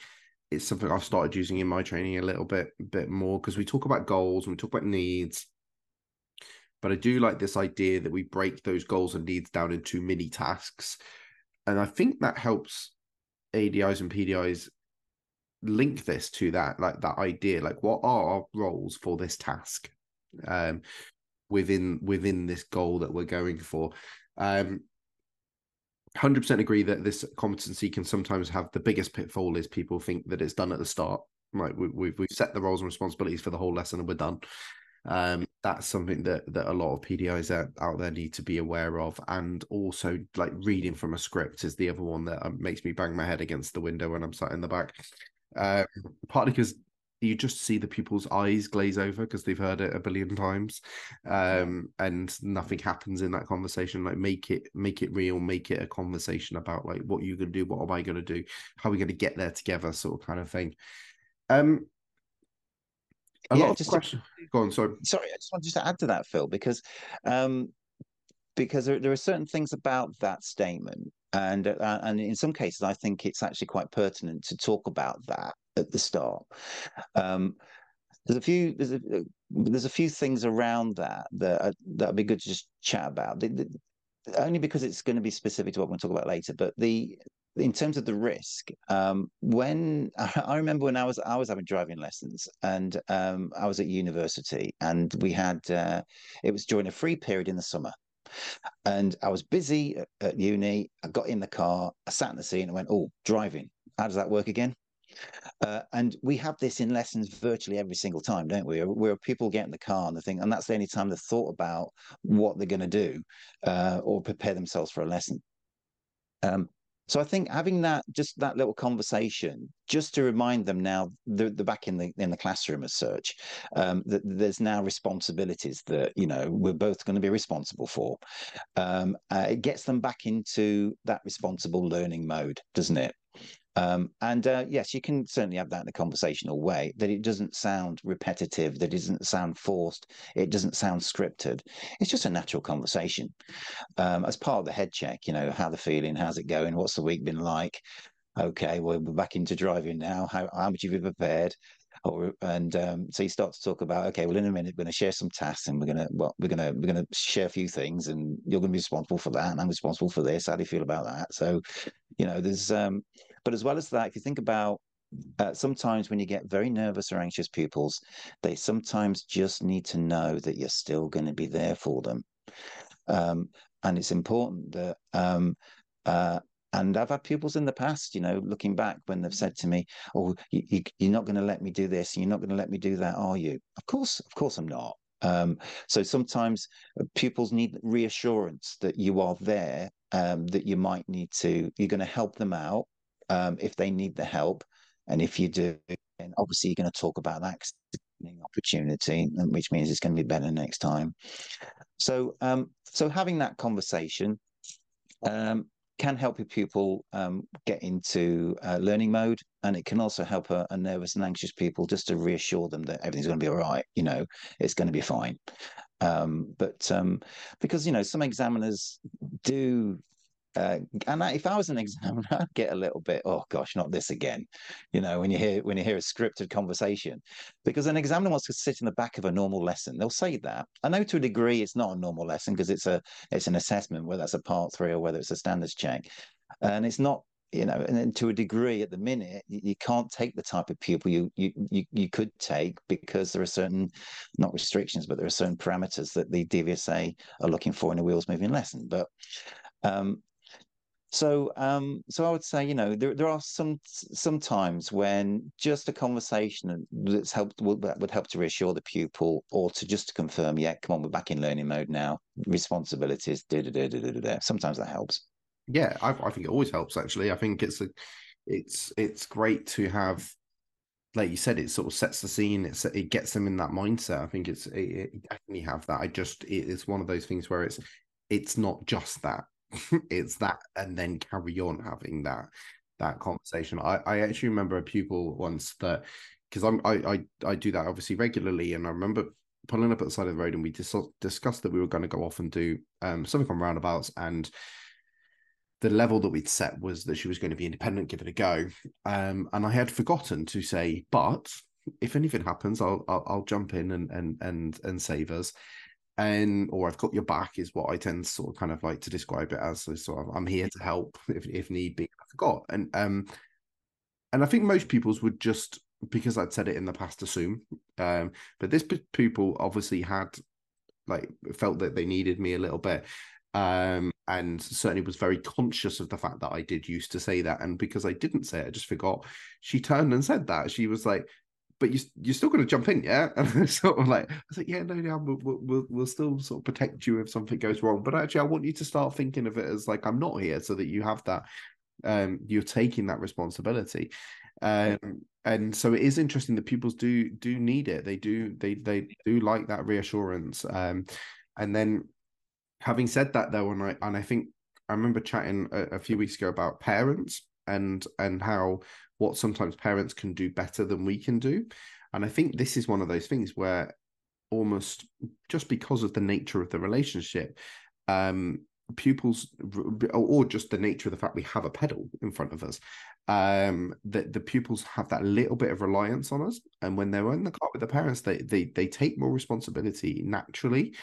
it's something I've started using in my training a little bit bit more because we talk about goals and we talk about needs, but I do like this idea that we break those goals and needs down into mini tasks, and I think that helps ADIs and PDIs link this to that, like that idea, like what are our roles for this task um, within within this goal that we're going for. Um, 100% agree that this competency can sometimes have the biggest pitfall is people think that it's done at the start. Right, we, we've we've set the roles and responsibilities for the whole lesson and we're done. Um, that's something that that a lot of PDIs out, out there need to be aware of, and also like reading from a script is the other one that um, makes me bang my head against the window when I'm sat in the back. Uh, partly because you just see the people's eyes glaze over because they've heard it a billion times. Um, and nothing happens in that conversation. Like make it make it real make it a conversation about like what you're going to do what am i going to do how are we going to get there together sort of kind of thing. Um a yeah, lot of questions to, go on sorry. Sorry i just wanted to add to that phil because um because there, there are certain things about that statement and uh, and in some cases i think it's actually quite pertinent to talk about that at the start. Um, there's a few there's a there's a few things around that that that'd be good to just chat about. The, the, only because it's going to be specific to what we'll talk about later but the in terms of the risk um, when i remember when i was i was having driving lessons and um, i was at university and we had uh, it was during a free period in the summer and I was busy at, at uni. I got in the car, I sat in the seat and went, Oh, driving. How does that work again? Uh, and we have this in lessons virtually every single time, don't we? Where people get in the car and the thing, and that's the only time they've thought about what they're going to do uh, or prepare themselves for a lesson. Um, so I think having that just that little conversation, just to remind them now they're, they're back in the in the classroom as such, um, that there's now responsibilities that you know we're both going to be responsible for. Um, uh, it gets them back into that responsible learning mode, doesn't it? Um, and uh, yes, you can certainly have that in a conversational way, that it doesn't sound repetitive, that it doesn't sound forced, it doesn't sound scripted. It's just a natural conversation. Um, as part of the head check, you know, how the feeling, how's it going, what's the week been like? Okay, well, we're back into driving now. How, how much have you prepared? Or, and um, so you start to talk about okay well in a minute we're going to share some tasks and we're going to well we're going to we're going to share a few things and you're going to be responsible for that and i'm responsible for this how do you feel about that so you know there's um but as well as that, if you think about uh, sometimes when you get very nervous or anxious pupils, they sometimes just need to know that you're still going to be there for them. Um, and it's important that, um, uh, and I've had pupils in the past, you know, looking back when they've said to me, "Oh, you, you, you're not going to let me do this, you're not going to let me do that, are you?" Of course, of course, I'm not. Um, so sometimes uh, pupils need reassurance that you are there, um, that you might need to, you're going to help them out um, if they need the help. And if you do, then obviously you're going to talk about that opportunity, which means it's going to be better next time. So, um, so having that conversation um, can help your pupil um, get into uh, learning mode, and it can also help a, a, nervous and anxious pupil just to reassure them that everything's going to be all right. You know, it's going to be fine. Um, but um, because you know some examiners do uh, and I, if I was an examiner, I'd get a little bit, oh gosh, not this again. You know, when you hear when you hear a scripted conversation, because an examiner wants to sit in the back of a normal lesson. They'll say that. I know to a degree it's not a normal lesson because it's a it's an assessment, whether that's a part three or whether it's a standards check, and it's not. You know, and then to a degree, at the minute, you, you can't take the type of pupil you, you you you could take because there are certain, not restrictions, but there are certain parameters that the DVSA are looking for in a wheels moving lesson. But um, so, um, so I would say, you know, there there are some some times when just a conversation that's helped would, would help to reassure the pupil, or to just to confirm, yeah, come on, we're back in learning mode now. Responsibilities, da da da da da da. Sometimes that helps. Yeah, I, I think it always helps. Actually, I think it's a, it's it's great to have like you said, it sort of sets the scene. It's it gets them in that mindset. I think it's it, it definitely have that. I just it, it's one of those things where it's it's not just that. it's that and then carry on having that that conversation. I i actually remember a pupil once that because i'm I, I i do that obviously regularly and i remember pulling up at the side of the road and we dis- discussed that we were going to go off and do um something on roundabouts and the level that we'd set was that she was going to be independent give it a go. Um and i had forgotten to say but if anything happens i'll i'll, I'll jump in and and and and save us and or I've got your back is what I tend to sort of kind of like to describe it as. So sort of I'm here to help if if need be. I forgot, and um, and I think most people's would just because I'd said it in the past assume, um, but this people obviously had like felt that they needed me a little bit. Um, and certainly was very conscious of the fact that I did used to say that. And because I didn't say it, I just forgot. She turned and said that. She was like, but you you're still going to jump in, yeah? And sort of like I was like, yeah, no, no, we'll, we'll we'll still sort of protect you if something goes wrong. But actually, I want you to start thinking of it as like I'm not here, so that you have that, um, you're taking that responsibility, um, and so it is interesting that pupils do do need it. They do they they do like that reassurance, um, and then having said that though, and I and I think I remember chatting a, a few weeks ago about parents and and how what sometimes parents can do better than we can do. And I think this is one of those things where almost just because of the nature of the relationship, um, pupils or just the nature of the fact we have a pedal in front of us um that the pupils have that little bit of reliance on us and when they're in the car with the parents they they, they take more responsibility naturally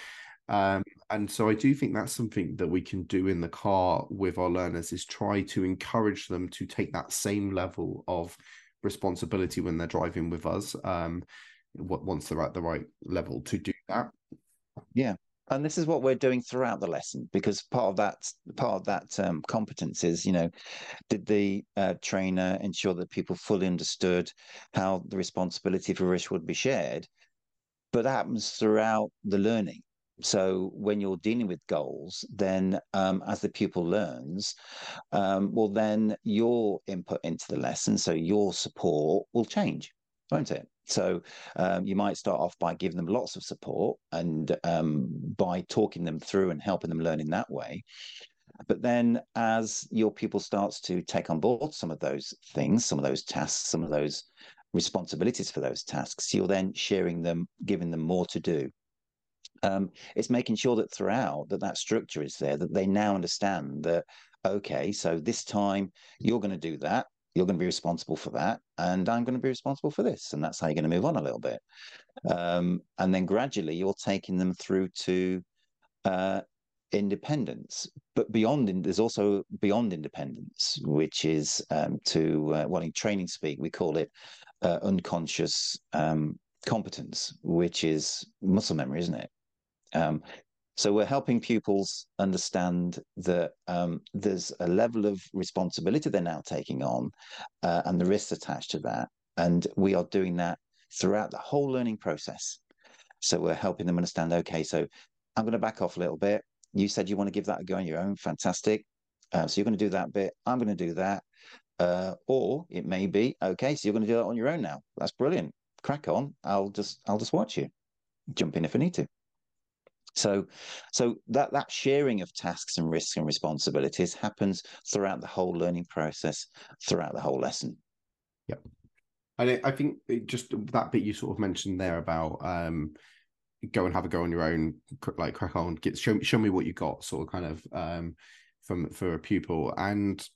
um, and so I do think that's something that we can do in the car with our learners is try to encourage them to take that same level of responsibility when they're driving with us. Um, once they're at the right level to do that. Yeah, and this is what we're doing throughout the lesson because part of that part of that um, competence is you know did the uh, trainer ensure that people fully understood how the responsibility for risk would be shared but that happens throughout the learning so when you're dealing with goals, then um, as the pupil learns, um, well, then your input into the lesson, so your support will change, won't it? So um, you might start off by giving them lots of support and um, by talking them through and helping them learn in that way. But then as your pupil starts to take on board some of those things, some of those tasks, some of those responsibilities for those tasks, you're then sharing them, giving them more to do um, it's making sure that throughout that that structure is there that they now understand that okay so this time you're going to do that you're going to be responsible for that and i'm going to be responsible for this and that's how you're going to move on a little bit. Um, and then gradually you're taking them through to uh, independence but beyond there's also beyond independence which is um, to uh, well in training speak we call it uh, unconscious um, competence which is muscle memory isn't it um, so we're helping pupils understand that um, there's a level of responsibility they're now taking on uh, and the risks attached to that. And we are doing that throughout the whole learning process. So we're helping them understand. Okay, so I'm going to back off a little bit. You said you want to give that a go on your own. Fantastic. Uh, so you're going to do that bit. I'm going to do that. Uh, or it may be okay. So you're going to do that on your own now. That's brilliant. Crack on. I'll just I'll just watch you. Jump in if I need to. So, so that that sharing of tasks and risks and responsibilities happens throughout the whole learning process, throughout the whole lesson. Yep, and I think just that bit you sort of mentioned there about um, go and have a go on your own, like crack on, get show show me what you got, sort of kind of um, from for a pupil, and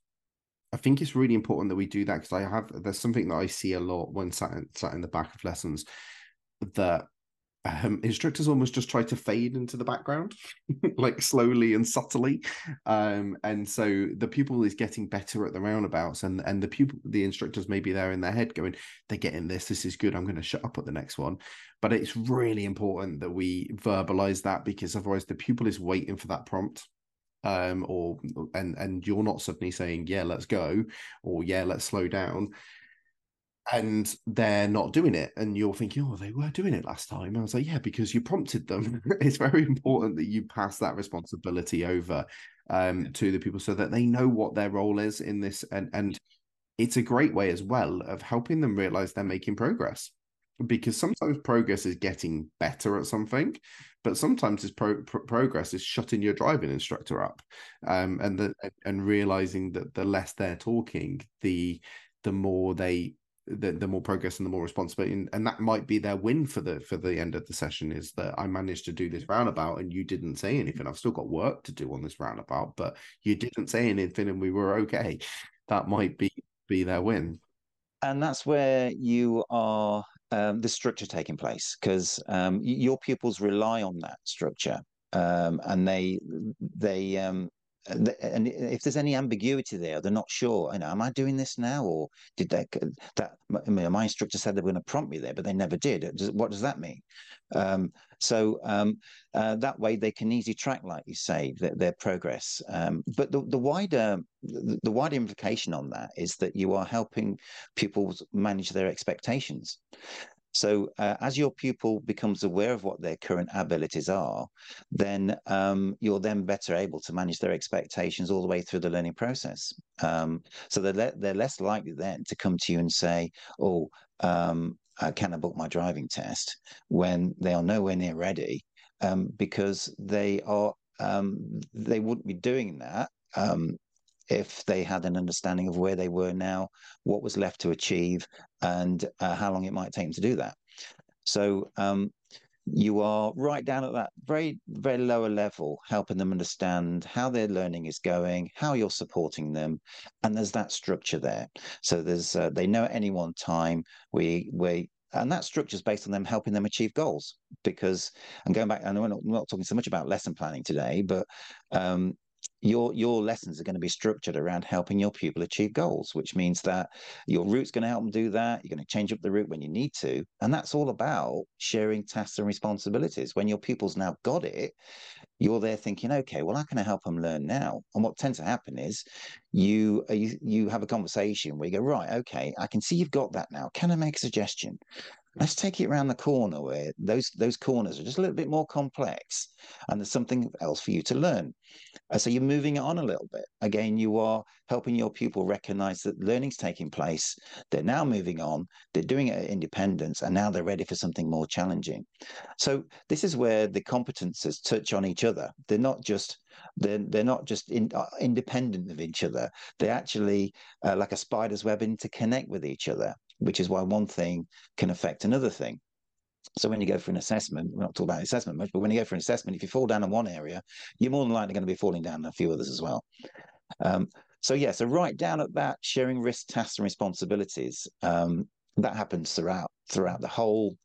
I think it's really important that we do that because I have there's something that I see a lot when sat sat in the back of lessons that um, instructors almost just try to fade into the background, like slowly and subtly. Um, and so the pupil is getting better at the roundabouts, and and the pupil, the instructors may be there in their head going, "They're getting this. This is good. I'm going to shut up at the next one." But it's really important that we verbalize that because otherwise the pupil is waiting for that prompt um or and and you're not suddenly saying yeah let's go or yeah let's slow down and they're not doing it and you're thinking oh they were doing it last time. I was like yeah because you prompted them. It's very important that you pass that responsibility over um, to the people so that they know what their role is in this and and it's a great way as well of helping them realize they're making progress because sometimes progress is getting better at something but sometimes this pro- pro- progress is shutting your driving instructor up um, and the, and realizing that the less they're talking the the more they the, the more progress and the more responsibility and, and, that might be their win for the for the end of the session is that i managed to do this roundabout and you didn't say anything. I've still got work to do on this roundabout but you didn't say anything and we were okay. That might be be their win. And that's where you are um, the structure taking place because um, your pupils rely on that structure um, and they they um, and if there's any ambiguity there, they're not sure. You know, am I doing this now, or did that that my instructor said they were going to prompt me there, but they never did. What does that mean? Um, so um, uh, that way they can easily track, like you say, their, their progress. Um, but the, the wider the, the wider implication on that is that you are helping pupils manage their expectations. So uh, as your pupil becomes aware of what their current abilities are, then um, you're then better able to manage their expectations all the way through the learning process. Um, so they're, le- they're less likely then to come to you and say, oh, um, uh, can I book my driving test when they are nowhere near ready um, because they are um, they wouldn't be doing that um, if they had an understanding of where they were now, what was left to achieve, and uh, how long it might take them to do that. So um, you are right down at that very, very lower level, helping them understand how their learning is going, how you're supporting them, and there's that structure there. So there's uh, they know at any one time we we and that structure is based on them helping them achieve goals because and going back and we're not, we're not talking so much about lesson planning today but um, your your lessons are going to be structured around helping your pupil achieve goals which means that your route's going to help them do that you're going to change up the route when you need to and that's all about sharing tasks and responsibilities. When your pupils now got it you're there thinking okay well how can i help them learn now and what tends to happen is you you, you have a conversation where you go right okay i can see you've got that now. Can i make a suggestion let's take it around the corner where those those corners are just a little bit more complex and there's something else for you to learn. Uh, so you're moving on a little bit. Again you are helping your pupil recognize that learning's taking place. They're now moving on. They're doing it at independence and now they're ready for something more challenging. So this is where the competences touch on each other. They're not just they're, they're not just in, uh, independent of each other they're actually uh, like a spider's web interconnect with each other which is why one thing can affect another thing. So when you go for an assessment, we're not talking about assessment much, but when you go for an assessment, if you fall down in one area, you're more than likely going to be falling down in a few others as well. Um, so yeah, so right down at that, sharing risk, tasks, and responsibilities. Um, that happens throughout throughout the whole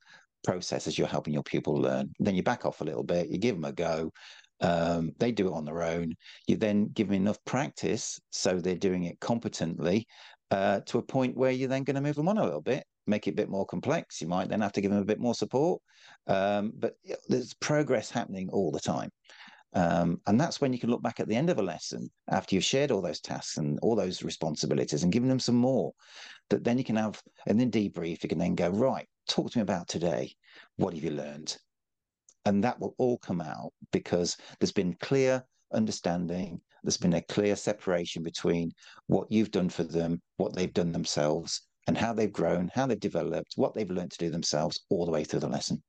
process as you're helping your pupil learn. Then you back off a little bit, you give them a go. Um, they do it on their own. You then give them enough practice so they're doing it competently uh, to a point where you're then going to move them on a little bit, make it a bit more complex. You might then have to give them a bit more support, um, but there's progress happening all the time. Um, and that's when you can look back at the end of a lesson after you've shared all those tasks and all those responsibilities and given them some more. That then you can have, and then debrief, you can then go, right, talk to me about today. What have you learned? And that will all come out because there's been clear understanding there's been a clear separation between what you've done for them what they've done themselves and how they've grown how they've developed what they've learned to do themselves all the way through the lesson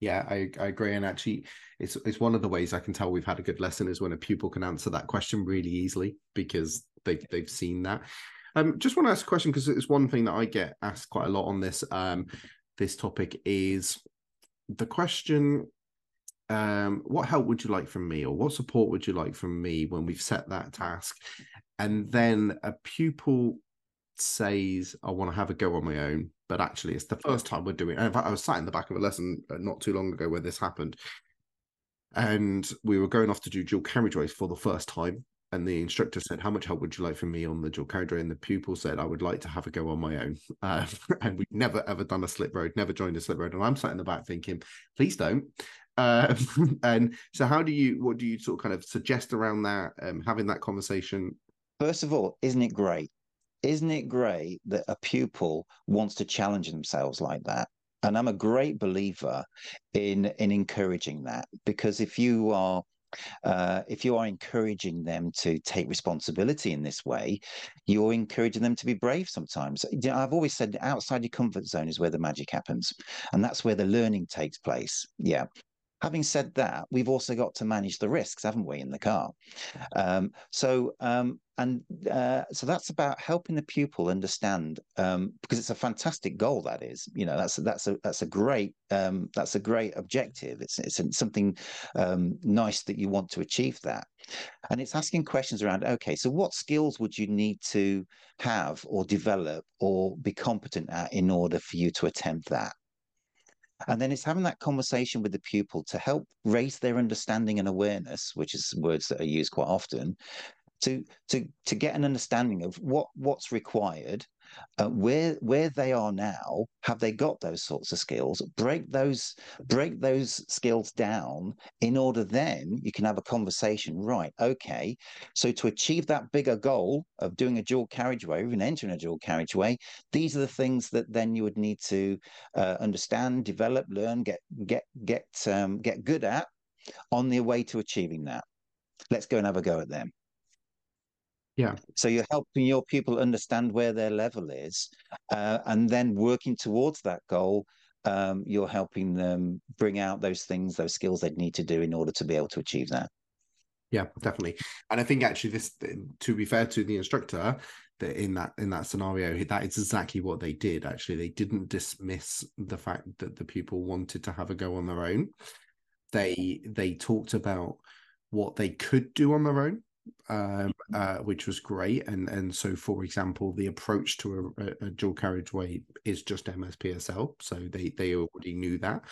yeah, I, I agree. And actually, it's it's one of the ways I can tell we've had a good lesson is when a pupil can answer that question really easily because they've they've seen that. Um, just want to ask a question because it's one thing that I get asked quite a lot on this um this topic is the question um what help would you like from me or what support would you like from me when we've set that task? And then a pupil says i want to have a go on my own but actually it's the first time we're doing it. in fact i was sat in the back of a lesson uh, not too long ago where this happened. And we were going off to do dual carriageways for the first time and the instructor said how much help would you like from me on the dual carriageway and the pupil said i would like to have a go on my own. Uh, and we've never ever done a slip road never joined a slip road. And i'm sat in the back thinking please don't uh, and so how do you what do you sort of kind of suggest around that um, having that conversation first of all isn't it great isn't it great that a pupil wants to challenge themselves like that? And I'm a great believer in in encouraging that because if you are uh, if you are encouraging them to take responsibility in this way, you're encouraging them to be brave sometimes. I've always said outside your comfort zone is where the magic happens, and that's where the learning takes place. Yeah. Having said that, we've also got to manage the risks, haven't we, in the car? Um, so, um, and uh, so that's about helping the pupil understand um, because it's a fantastic goal. That is, you know, that's that's a that's a great um, that's a great objective. It's it's something um, nice that you want to achieve that, and it's asking questions around. Okay, so what skills would you need to have or develop or be competent at in order for you to attempt that? And then it's having that conversation with the pupil to help raise their understanding and awareness, which is words that are used quite often, to to to get an understanding of what what's required uh, where where they are now have they got those sorts of skills? Break those break those skills down in order then you can have a conversation. Right okay. So to achieve that bigger goal of doing a dual carriageway or even entering a dual carriageway these are the things that then you would need to uh, understand develop learn get get get um, get good at on the way to achieving that. Let's go and have a go at them yeah. So you're helping your people understand where their level is, uh, and then working towards that goal. Um, you're helping them bring out those things, those skills they need to do in order to be able to achieve that. Yeah, definitely. And I think actually, this, to be fair to the instructor, that in that in that scenario, that is exactly what they did. Actually, they didn't dismiss the fact that the pupil wanted to have a go on their own. They they talked about what they could do on their own um, uh, which was great. And and so, for example, the approach to a, a dual carriageway is just MSPSL, so they they already knew that.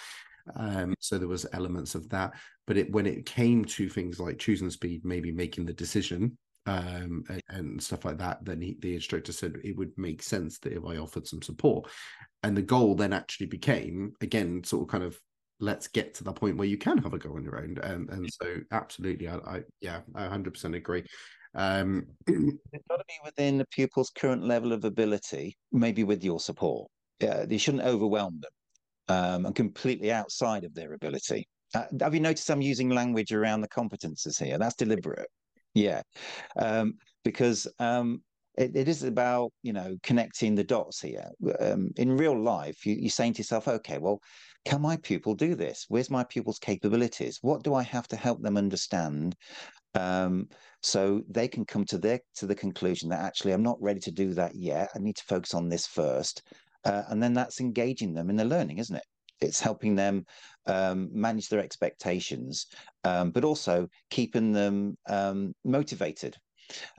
Um, so there was elements of that, but it when it came to things like choosing speed, maybe making the decision um, and, and, stuff like that, then he, the instructor said it would make sense that if I offered some support. And the goal then actually became again sort of kind of let's get to the point where you can have a go on your own. And and so absolutely, I, I yeah, I hundred percent agree. Um, it's got to be within the pupil's current level of ability, maybe with your support. Yeah, you shouldn't overwhelm them um, and completely outside of their ability. Uh, have you noticed I'm using language around the competences here? That's deliberate. Yeah, um, because um, it, it is about you know connecting the dots here. Um, in real life, you, you're saying to yourself, okay, well, can my pupil do this? Where's my pupil's capabilities? What do I have to help them understand? Um, so they can come to their to the conclusion that actually I'm not ready to do that yet. I need to focus on this first, uh, and then that's engaging them in the learning, isn't it? It's helping them um, manage their expectations, um, but also keeping them um, motivated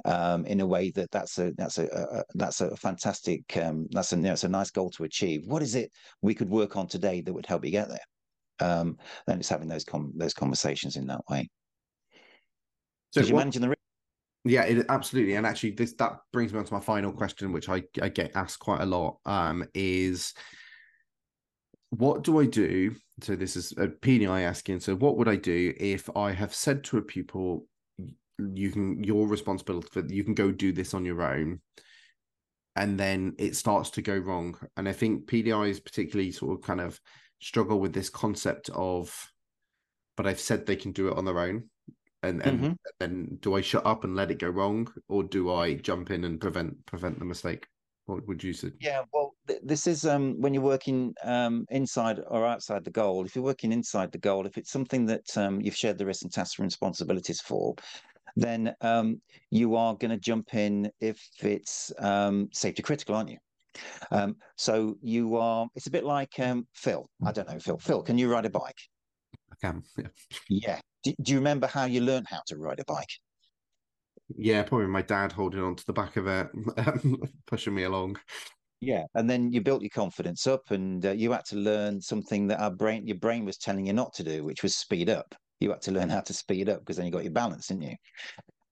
um, in a way that that's a that's a, a that's a fantastic um, that's a you know, it's a nice goal to achieve. What is it we could work on today that would help you get there? Um, then it's having those com- those conversations in that way. So you're managing the yeah, it, absolutely. And actually, this that brings me on to my final question, which I, I get asked quite a lot. Um, is what do I do? So this is a PDI asking. So what would I do if I have said to a pupil, you can your responsibility for you can go do this on your own and then it starts to go wrong and i think pdis particularly sort of kind of struggle with this concept of but I've said they can do it on their own. And and Mm-hmm. then do I shut up and let it go wrong, or do I jump in and prevent prevent the mistake? What would you say? Yeah, well, th- this is um, when you're working um, inside or outside the goal. If you're working inside the goal, if it's something that um, you've shared the risks and tasks and responsibilities for, then um, you are going to jump in if it's um, safety critical, aren't you? Um, so you are. It's a bit like um, Phil. I don't know, Phil. Phil, can you ride a bike? I can. Yeah. Yeah. Do, do you remember how you learned how to ride a bike? Yeah, probably my dad holding on to the back of it, pushing me along. Yeah, and then you built your confidence up, and uh, you had to learn something that our brain, your brain, was telling you not to do, which was speed up. You had to learn how to speed up because then you got your balance, didn't you?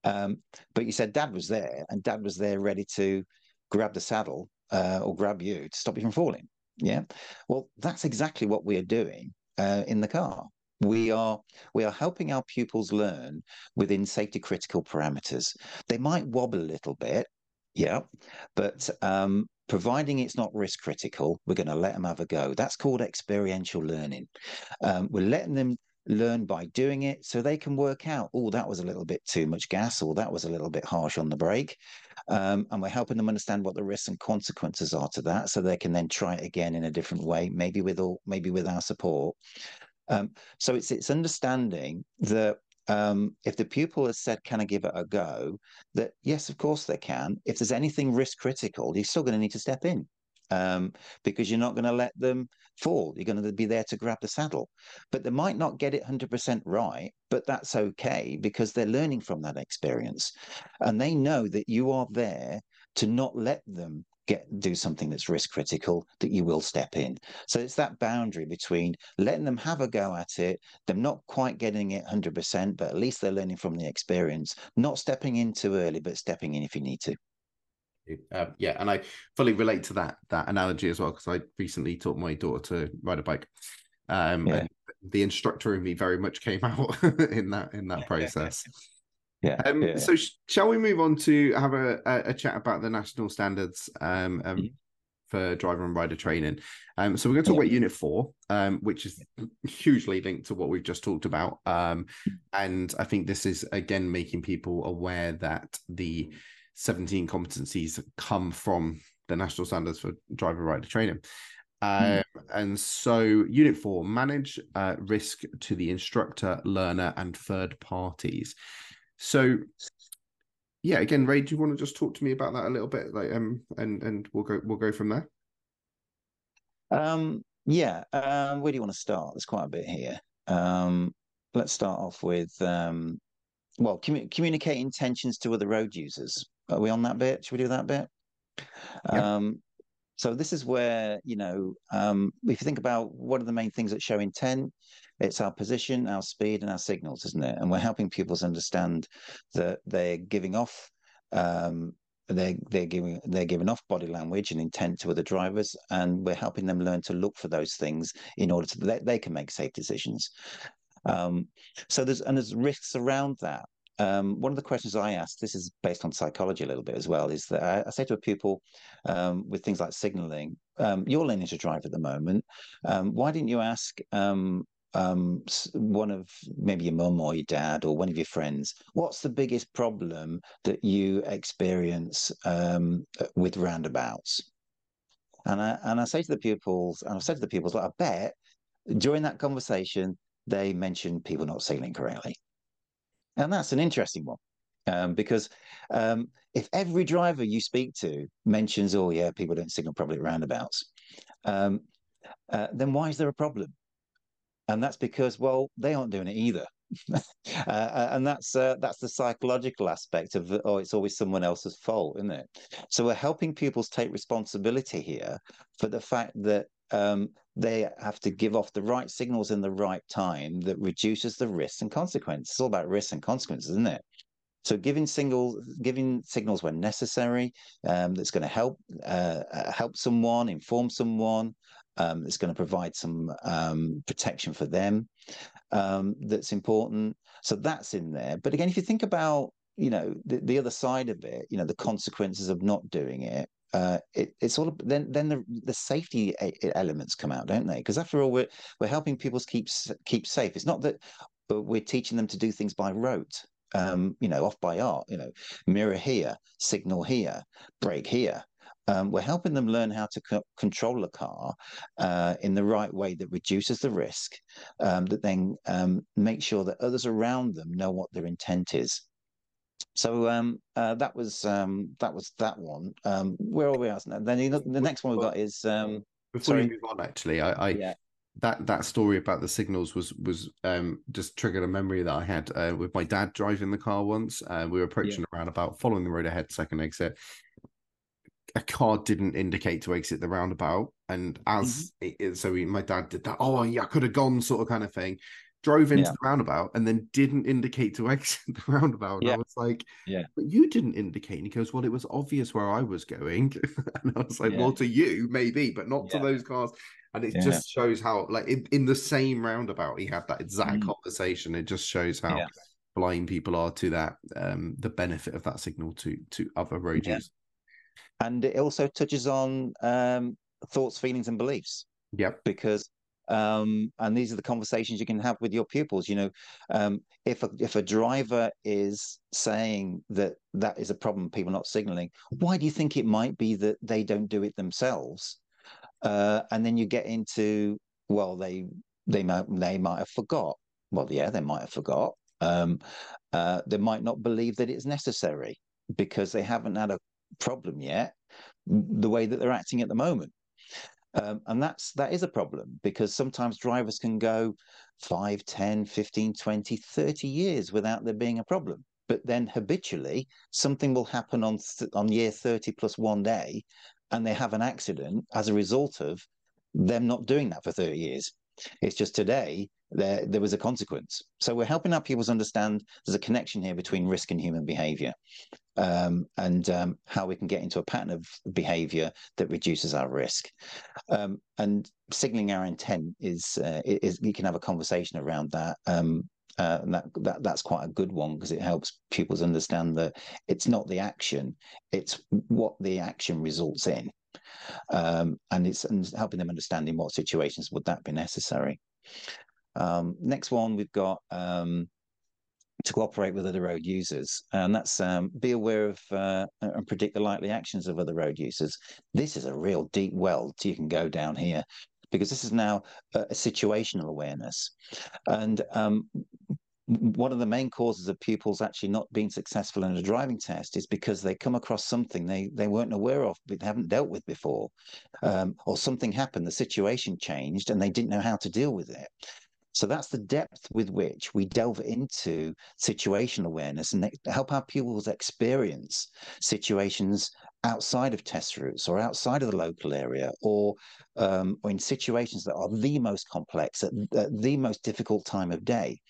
Um, but you said Dad was there, and Dad was there ready to grab the saddle uh, or grab you to stop you from falling. Yeah, well, that's exactly what we are doing uh, in the car. We are we are helping our pupils learn within safety critical parameters. They might wobble a little bit, yeah, but um, providing it's not risk critical, we're going to let them have a go. That's called experiential learning. Um, we're letting them learn by doing it so they can work out, oh, that was a little bit too much gas, or that was a little bit harsh on the brake. Um, and we're helping them understand what the risks and consequences are to that so they can then try it again in a different way, maybe with all, maybe with our support. Um, so it's it's understanding that um, if the pupil has said, "Can I give it a go?" That yes, of course they can. If there's anything risk critical, you're still going to need to step in um, because you're not going to let them fall. You're going to be there to grab the saddle, but they might not get it 100% right, but that's okay because they're learning from that experience, and they know that you are there to not let them get do something that's risk critical that you will step in. So it's that boundary between letting them have a go at it them not quite getting it 100% but at least they're learning from the experience not stepping in too early but stepping in if you need to Uh, yeah, and I fully relate to that that analogy as well because I recently taught my daughter to ride a bike. Um, Yeah. and the instructor in me very much came out in that in that process. yeah, Um, yeah. So, sh- shall we move on to have a, a, a chat about the national standards um, um, Mhm. for driver and rider training? Um, so, we're going to talk Yeah. about Unit 4, um, which is hugely linked to what we've just talked about. Um, and I think this is, again, making people aware that the 17 competencies come from the national standards for driver rider training. Um, Mm. and so, Unit 4 manage uh, risk to the instructor, learner, and third parties. So, yeah, again, Ray, do you want to just talk to me about that a little bit, like, um, and and we'll go we'll go from there. Um, yeah, um, where do you want to start? There's quite a bit here. Um, let's start off with um, well, commu- communicate intentions to other road users. Are we on that bit? Should we do that bit? Yeah. Um, so this is where you know, um, if you think about what are the main things that show intent, it's our position, our speed, and our signals, isn't it? And we're helping pupils understand that they're giving off. Um, they're they're giving they're giving off body language and intent to other drivers, and we're helping them learn to look for those things in order to that they can make safe decisions. Um, so there's and there's risks around that. Um, one of the questions I ask, this is based on psychology a little bit as well, is that I, I say to a pupil um, with things like signaling, um, you're learning to drive at the moment. Um, why didn't you ask um, um, one of maybe your mum or your dad or one of your friends, what's the biggest problem that you experience with roundabouts? And I and I say to the pupils, and I've said to the pupils, like, I bet during that conversation they mentioned people not signaling correctly, and that's an interesting one. Um, because um, if every driver you speak to mentions, "Oh yeah, people don't signal properly at roundabouts," um, uh, then why is there a problem? And that's because, well, they aren't doing it either. uh, and that's uh, that's the psychological aspect of oh, it's always someone else's fault, isn't it? So we're helping pupils take responsibility here for the fact that um, they have to give off the right signals in the right time that reduces the risks and consequences. It's all about risks and consequences, isn't it? So giving signals, giving signals when necessary, um, that's going to help uh, help someone, inform someone, um, that's going to provide some um, protection for them. Um, that's important. So that's in there. But again, if you think about, you know, the, the other side of it, you know, the consequences of not doing it, uh, it, it's all then then the the safety elements come out, don't they? Because after all, we're we're helping people keep keep safe. It's not that we're teaching them to do things by rote. Um, you know, off by art, you know, mirror here, signal here, brake here. Um, we're helping them learn how to co- control a car uh, in the right way that reduces the risk, um, that then um, make sure that others around them know what their intent is. So um, uh, that was um, that was that one. Um, where are we at now? Then the, the next one we've got is um, Before sorry. you move on, actually, I, I yeah, that that story about the signals was was um just triggered a memory that I had uh, with my dad driving the car once. Uh, we were approaching a roundabout, following the road ahead, second exit. A car didn't indicate to exit the roundabout, and as it, it- so, we, my dad did that. Oh, yeah, I could have gone, sort of kind of thing. Drove into Yeah. the roundabout and then didn't indicate to exit the roundabout. And I was like, Yeah. but you didn't indicate. And he goes, Well, it was obvious where I was going. and I was like, Yeah. Well, to you, maybe, but not to those cars. And it Yeah. just shows how, like, in, in the same roundabout, he had that exact Mm. conversation. It just shows how Yeah. blind people are to that, um, the benefit of that signal to to other road Yeah. users. and it also touches on um, thoughts, feelings, and beliefs. Yep. because um and these are the conversations you can have with your pupils you know um if a if a driver is saying that that is a problem people not signaling why do you think it might be that they don't do it themselves? Uh and then you get into well they they might they might have forgot. Well yeah they might have forgot. Um uh they might not believe that it's necessary because they haven't had a problem yet the way that they're acting at the moment um, and that's that is a problem because sometimes drivers can go 5 10 15 20 30 years without there being a problem. But then habitually something will happen on th- on year 30 plus one day and they have an accident as a result of them not doing that for 30 years it's just today there there was a consequence so we're helping our pupils understand there's a connection here between risk and human behavior um, and um, how we can get into a pattern of behavior that reduces our risk. Um, and signaling our intent is, uh, is you can have a conversation around that. Um, uh, and that, that that's quite a good one because it helps pupils understand that it's not the action, it's what the action results in. Um, and it's and helping them understand in what situations would that be necessary. Um, next one, we've got um, to cooperate with other road users, and that's um, be aware of uh, and predict the likely actions of other road users. This is a real deep well you can go down here because this is now a, situational awareness, and um, one of the main causes of pupils actually not being successful in a driving test is because they come across something they, they weren't aware of, but they haven't dealt with before, um, or something happened, the situation changed, and they didn't know how to deal with it. So that's the depth with which we delve into situational awareness and help our pupils experience situations outside of test routes or outside of the local area or, um, or in situations that are the most complex at, at the most difficult time of day.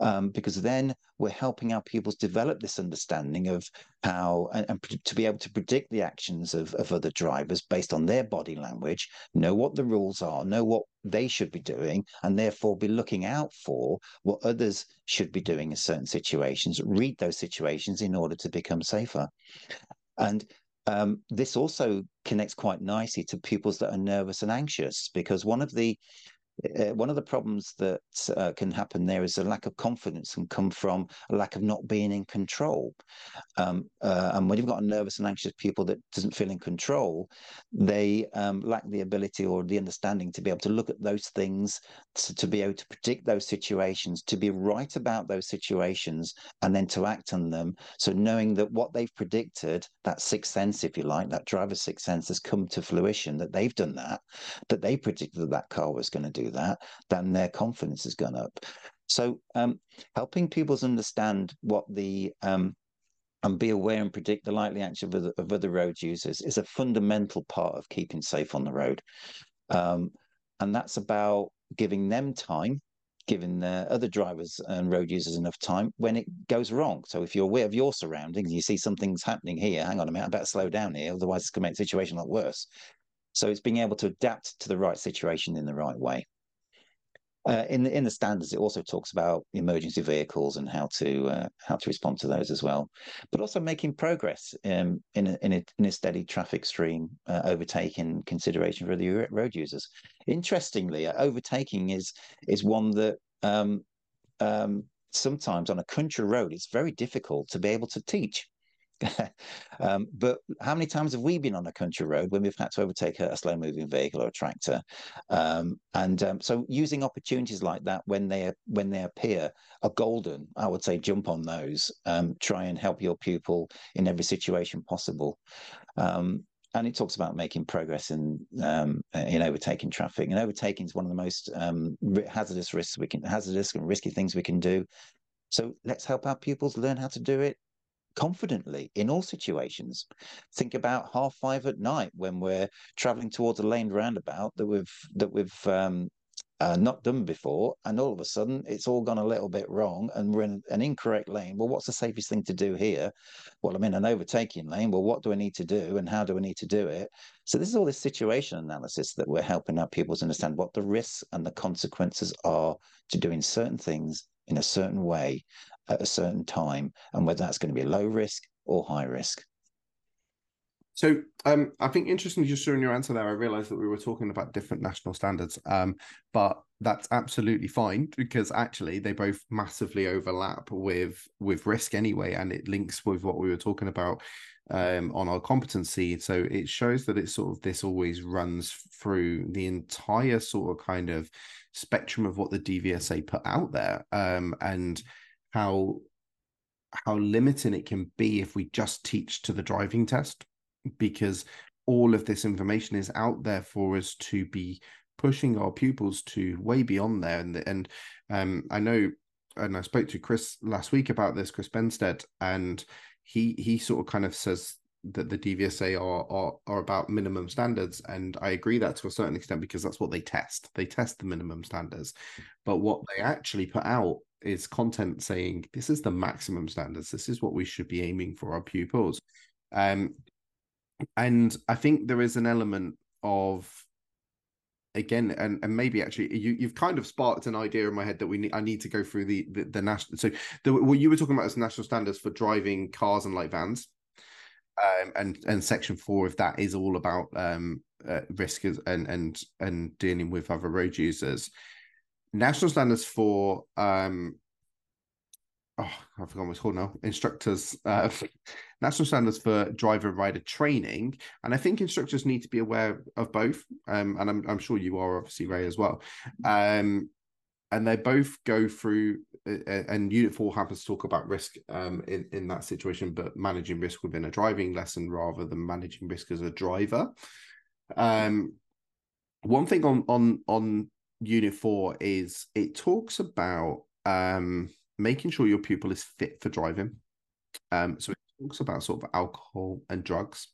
Um, because then we're helping our pupils develop this understanding of how and, and, to be able to predict the actions of, of other drivers based on their body language, know what the rules are, know what they should be doing, and therefore be looking out for what others should be doing in certain situations, read those situations in order to become safer. And um, this also connects quite nicely to pupils that are nervous and anxious because one of the uh, one of the problems that uh, can happen there is a lack of confidence and come from a lack of not being in control. Um, uh, and when you've got a nervous and anxious pupil that doesn't feel in control, they um, lack the ability or the understanding to be able to look at those things, to, to, be able to predict those situations, to be right about those situations, and then to act on them. So knowing that what they've predicted, that sixth sense, if you like, that driver's sixth sense has come to fruition, that they've done that, that they predicted that that car was going to do that, then their confidence has gone up. So um, helping pupils understand what the um, and be aware and predict the likely action of other, of other road users is a fundamental part of keeping safe on the road. Um, and that's about giving them time, giving the other drivers and road users enough time when it goes wrong. So if you're aware of your surroundings, you see something's happening here, hang on a minute, I better slow down here, otherwise it's going to make the situation a lot worse. So it's being able to adapt to the right situation in the right way. Uh, in the in the standards, it also talks about emergency vehicles and how to uh, how to respond to those as well, but also making progress um, in a, in a, in a steady traffic stream, uh, overtaking consideration for the road users. Interestingly, uh, overtaking is is one that um, um, sometimes on a country road, it's very difficult to be able to teach. um, but how many times have we been on a country road when we've had to overtake a, a slow moving vehicle or a tractor? Um, and um, so using opportunities like that when they when they appear are golden. I would say jump on those. Um, try and help your pupil in every situation possible. Um, and it talks about making progress in um, in overtaking traffic. And overtaking is one of the most hazardous risks we can hazardous and risky things we can do. So let's help our pupils learn how to do it confidently in all situations. Think about half five at night when we're traveling towards a lane roundabout that we've that we've um, uh, not done before, and all of a sudden it's all gone a little bit wrong, and we're in an incorrect lane. Well, what's the safest thing to do here? Well, I'm in an overtaking lane. Well, what do I need to do, and how do I need to do it? So this is all this situation analysis that we're helping our pupils understand what the risks and the consequences are to doing certain things in a certain way at a certain time, and whether that's going to be low risk or high risk. So um, I think interesting just during your answer there, I realized that we were talking about different national standards, um, but that's absolutely fine because actually they both massively overlap with with risk anyway, and it links with what we were talking about um, on our competency. So it shows that it's sort of this always runs through the entire sort of kind of spectrum of what the DVSA put out there, um, and how how limiting it can be if we just teach to the driving test because all of this information is out there for us to be pushing our pupils to way beyond there. And and um i know and i spoke to chris last week about this chris benstead and he he sort of kind of says that the DVSA are, are are about minimum standards, and I agree that to a certain extent because that's what they test. They test the minimum standards, but what they actually put out is content saying this is the maximum standards. This is what we should be aiming for our pupils. Um, and I think there is an element of again and, and maybe actually you you've kind of sparked an idea in my head that we need I need to go through the the, the national so the what you were talking about as national standards for driving cars and light vans um, and and section four of that is all about um uh, risk and and and dealing with other road users national standards for um oh, I forgot what it's called now. Instructors, uh, national standards for driver rider training, and I think instructors need to be aware of both. Um, and I'm I'm sure you are obviously Ray as well. Um, and they both go through, uh, uh, and Unit Four happens to talk about risk um in in that situation, but managing risk within a driving lesson rather than managing risk as a driver. Um, one thing on on on Unit Four is it talks about um making sure your pupil is fit for driving. Um, so it talks about sort of alcohol and drugs.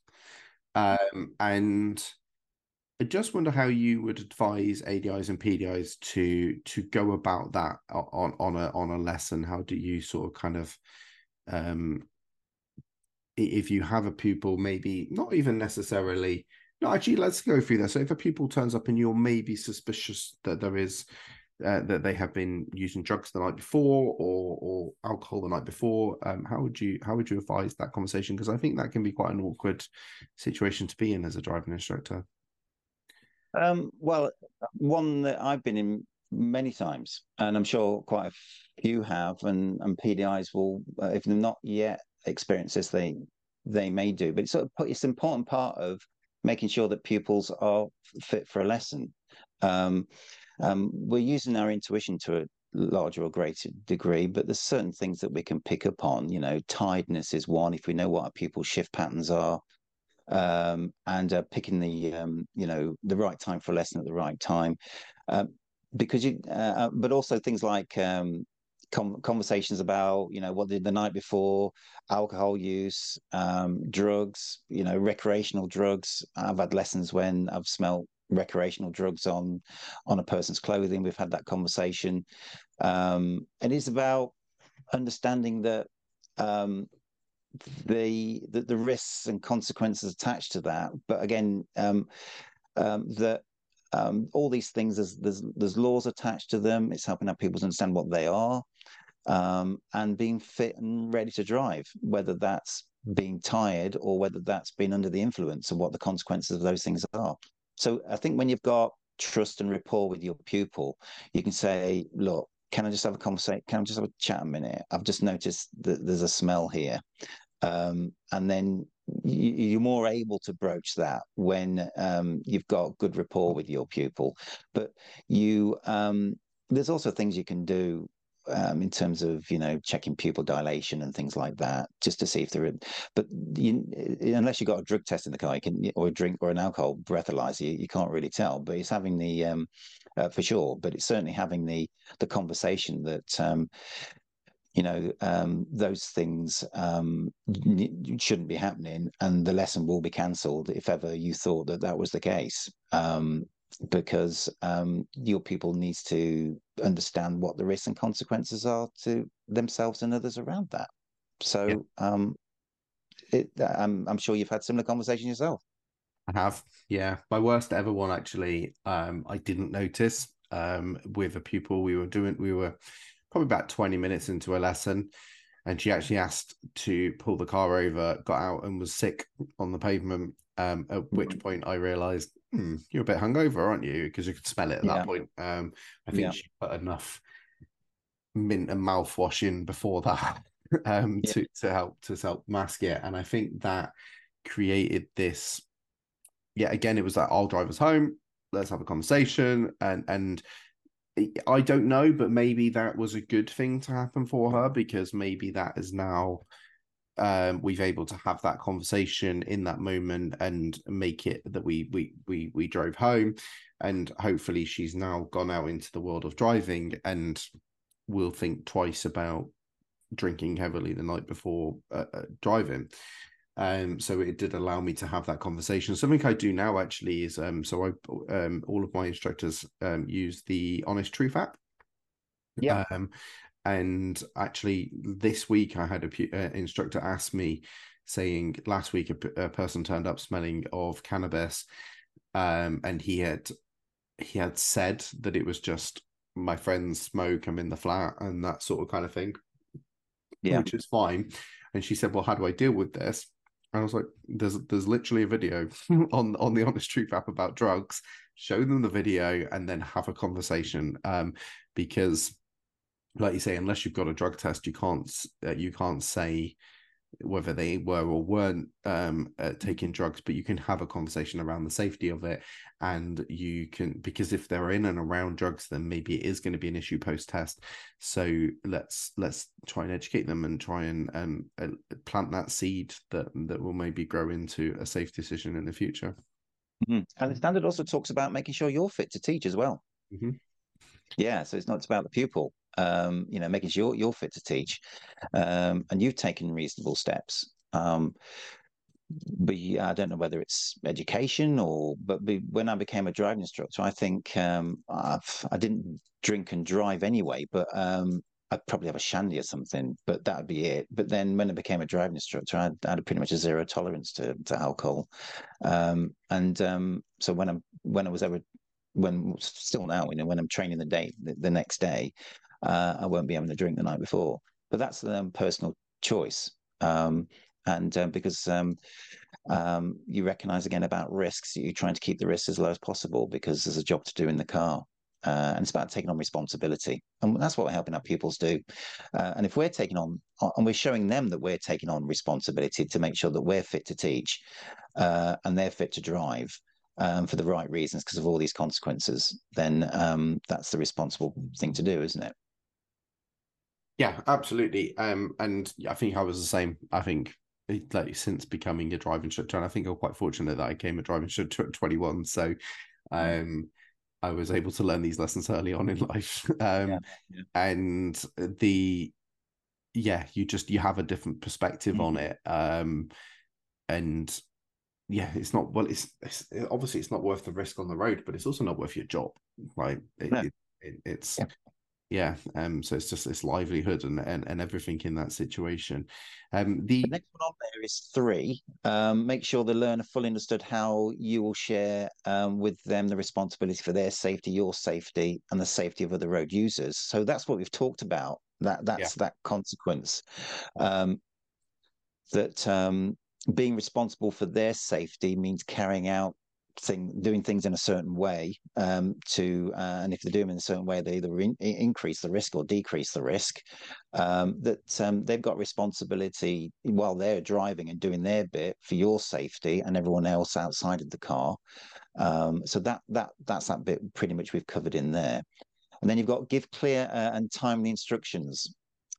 Um, and I just wonder how you would advise ADIs and PDIs to to go about that on on a on a lesson. How do you sort of kind of um if you have a pupil, maybe not even necessarily no, actually, let's go through that. So, if a pupil turns up and you're maybe suspicious that there is uh, that they have been using drugs the night before or or alcohol the night before um, how would you how would you advise that conversation because i think that can be quite an awkward situation to be in as a driving instructor um, well one that i've been in many times and i'm sure quite a few have and and pdis will uh, if they're not yet experienced this they they may do but it's sort of it's an important part of making sure that pupils are fit for a lesson um, um, we're using our intuition to a larger or greater degree, but there's certain things that we can pick up on. You know, tiredness is one. If we know what our people's shift patterns are, um, and uh, picking the um, you know the right time for a lesson at the right time, um, because you. Uh, uh but also things like um, com- conversations about you know what did the night before, alcohol use, um, drugs, you know recreational drugs. I've had lessons when I've smelt recreational drugs on on a person's clothing. We've had that conversation. Um, and it is about understanding that um, the, the, the risks and consequences attached to that. But again, um, um, that um, all these things there's, there's there's laws attached to them. It's helping our people understand what they are. Um, and being fit and ready to drive, whether that's being tired or whether that's been under the influence and what the consequences of those things are. So I think when you've got trust and rapport with your pupil, you can say, look, can I just have a conversation? Can I just have a chat a minute? I've just noticed that there's a smell here. Um, and then you, are more able to broach that when um, you've got good rapport with your pupil. But you, um, there's also things you can do um, in terms of you know checking pupil dilation and things like that, just to see if they're. But you, unless you've got a drug test in the car, you can or a drink or an alcohol breathalyzer, you, you can't really tell. But it's having the um, uh, for sure. But it's certainly having the the conversation that um, you know um, those things um, shouldn't be happening, and the lesson will be cancelled if ever you thought that that was the case. Um, because um, your people needs to understand what the risks and consequences are to themselves and others around that. So, yeah. um, it, I'm, I'm sure you've had similar conversations yourself. I have, yeah. My worst ever one actually. Um, I didn't notice um, with a pupil. We were doing, we were probably about 20 minutes into a lesson, and she actually asked to pull the car over, got out and was sick on the pavement. Um, at which mm-hmm. point I realized hmm, you're a bit hungover, aren't you? Because you could smell it at yeah. that point. Um, I think yeah. she put enough mint and mouthwash in before that um, yeah. to to help to help mask it, and I think that created this. Yeah, again, it was like I'll drive us home. Let's have a conversation, and and I don't know, but maybe that was a good thing to happen for her because maybe that is now um, we've able to have that conversation in that moment and make it that we we we we drove home, and hopefully she's now gone out into the world of driving and will think twice about drinking heavily the night before uh, uh, driving. Um, so it did allow me to have that conversation. Something I do now actually is um, so I um, all of my instructors um, use the Honest Truth app. Yeah. Um, and actually, this week I had a uh, instructor ask me, saying last week a, a person turned up smelling of cannabis, um, and he had he had said that it was just my friends smoke. I'm in the flat and that sort of kind of thing. Yeah, which is fine. And she said, "Well, how do I deal with this?" I was like, "There's there's literally a video on on the Honest Truth app about drugs. Show them the video and then have a conversation, um, because, like you say, unless you've got a drug test, you can't uh, you can't say." Whether they were or weren't um, uh, taking drugs, but you can have a conversation around the safety of it, and you can because if they're in and around drugs, then maybe it is going to be an issue post test. So let's let's try and educate them and try and and uh, plant that seed that that will maybe grow into a safe decision in the future. Mm-hmm. And the standard also talks about making sure you're fit to teach as well. Mm-hmm. Yeah, so it's not about the pupil um, you know, making sure you're fit to teach, um, and you've taken reasonable steps. Um, but I don't know whether it's education or, but when I became a driving instructor, I think um, I've, I did not drink and drive anyway, but um, I'd probably have a shandy or something, but that would be it. But then when I became a driving instructor, I had, I had pretty much a zero tolerance to, to alcohol. Um, and um, so when I'm when I was ever when still now, you know, when I'm training the day the, the next day, uh, I won't be having a drink the night before. But that's the um, personal choice. Um, and uh, because um, um, you recognize again about risks, you're trying to keep the risks as low as possible because there's a job to do in the car. Uh, and it's about taking on responsibility. And that's what we're helping our pupils do. Uh, and if we're taking on, and we're showing them that we're taking on responsibility to make sure that we're fit to teach uh, and they're fit to drive, um, for the right reasons because of all these consequences, then um, that's the responsible thing to do, isn't it? Yeah, absolutely. Um, and I think I was the same. I think like since becoming a driving instructor, and I think I'm quite fortunate that I came a driving instructor at 21. So, um, I was able to learn these lessons early on in life. Um, yeah, yeah. and the yeah, you just you have a different perspective mm-hmm. on it. Um, and yeah, it's not well. It's, it's, obviously it's not worth the risk on the road, but it's also not worth your job. Right? It, it, it, it's yeah yeah um so it's just this livelihood and, and and everything in that situation um the... the, next one on there is three um make sure the learner fully understood how you will share um, with them the responsibility for their safety your safety and the safety of other road users so that's what we've talked about that that's yeah. that consequence um that um being responsible for their safety means carrying out thing doing things in a certain way um, to uh, and if they do them in a certain way they either in, increase the risk or decrease the risk um, that um, they've got responsibility while they're driving and doing their bit for your safety and everyone else outside of the car. Um, so that that that's that bit pretty much we've covered in there. And then you've got give clear uh, and timely instructions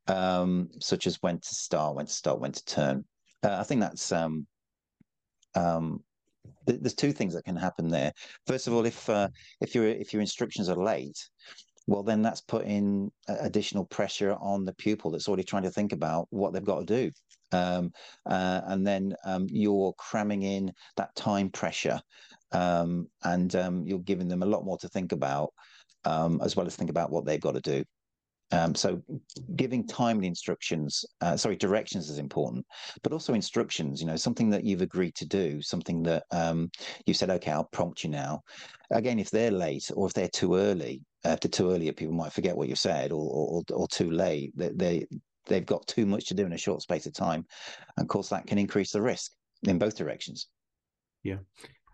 um, such as when to start when to start when to turn uh, i think that's um, um, there's two things that can happen there. First of all, if uh, if your if your instructions are late, well, then that's putting additional pressure on the pupil that's already trying to think about what they've got to do. Um, uh, and then um, you're cramming in that time pressure um, and um, you're giving them a lot more to think about um, as well as think about what they've got to do. Um, so giving timely instructions, uh, sorry, directions is important, but also instructions, you know, something that you've agreed to do, something that um, you said, okay, I'll prompt you now. Again, if they're late or if they're too early, uh, too early, people might forget what you said or, or, or too late. They, they, they've got too much to do in a short space of time. And of course, that can increase the risk in both directions. Yeah.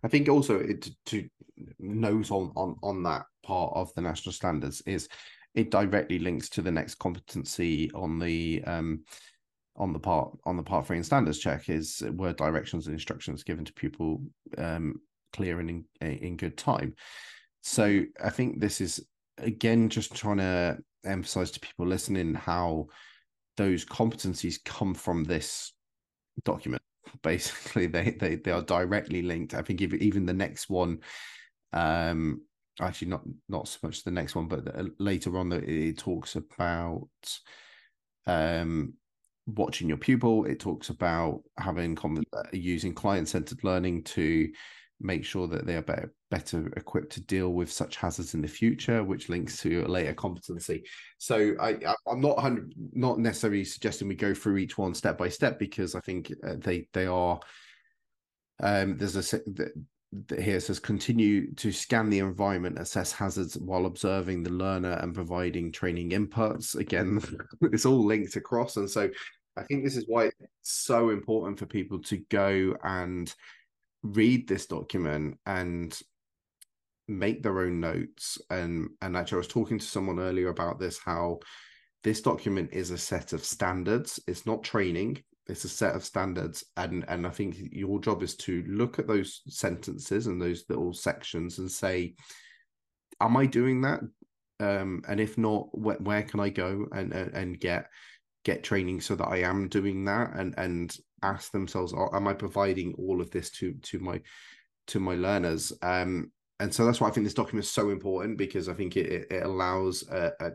I think also it, to note on, on on that part of the national standards is it directly links to the next competency on the um, on the part on the part three and standards check is were directions and instructions given to pupil um, clear and in, in good time. So I think this is again just trying to emphasize to people listening how those competencies come from this document. Basically, they they they are directly linked. I think even the next one um actually not not so much the next one, but uh, later on that it talks about um, watching your pupil. It talks about having uh, using client centered learning to make sure that they are better better equipped to deal with such hazards in the future, which links to a later competency. So I, I am not not necessarily suggesting we go through each one step by step because I think uh, they they are um, there's a here says continue to scan the environment, assess hazards while observing the learner and providing training inputs. Again, it's all linked across. And so I think this is why it's so important for people to go and read this document and make their own notes. And and actually I was talking to someone earlier about this, how this document is a set of standards. It's not training it's a set of standards and and i think your job is to look at those sentences and those little sections and say am i doing that? Um and if not where, where can i go and, and get get training so that i am doing that and and ask themselves oh, am i providing all of this to to my to my learners? Um and so that's why i think this document is so important because i think it, it allows a, a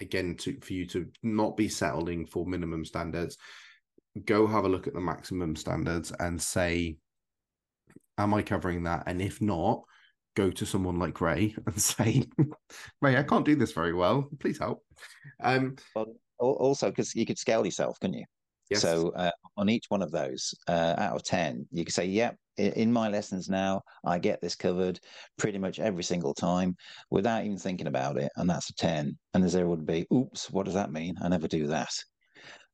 again to for you to not be settling for minimum standards go have a look at the maximum standards and say, am I covering that? And if not, go to someone like Ray and say, Ray, I can't do this very well. Please help. Um, well, also, because you could scale yourself, couldn't you? Yes. So uh, on each one of those, uh, out of 10, you could say, yep, in my lessons now, I get this covered pretty much every single time without even thinking about it. And that's a 10. And the zero would be, oops, what does that mean? I never do that.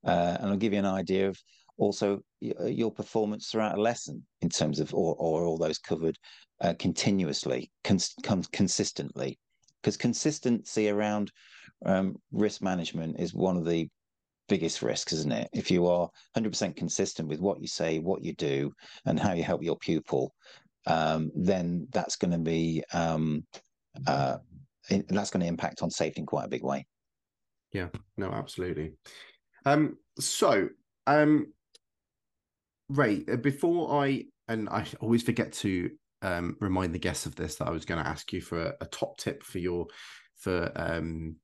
Uh, and I'll give you an idea of also uh, your performance throughout a lesson in terms of, or, or all those covered uh, continuously, cons- consistently. Because consistency around um, risk management is one of the biggest risks, isn't it? If you are 100% consistent with what you say, what you do, and how you help your pupil, um, then that's going to be um, uh, that's going to impact on safety in quite a big way. Yeah, no, absolutely. Um, so, um, Ray, uh, before I and I always forget to um, remind the guests of this that I was going to ask you for a, a, top tip for your for um,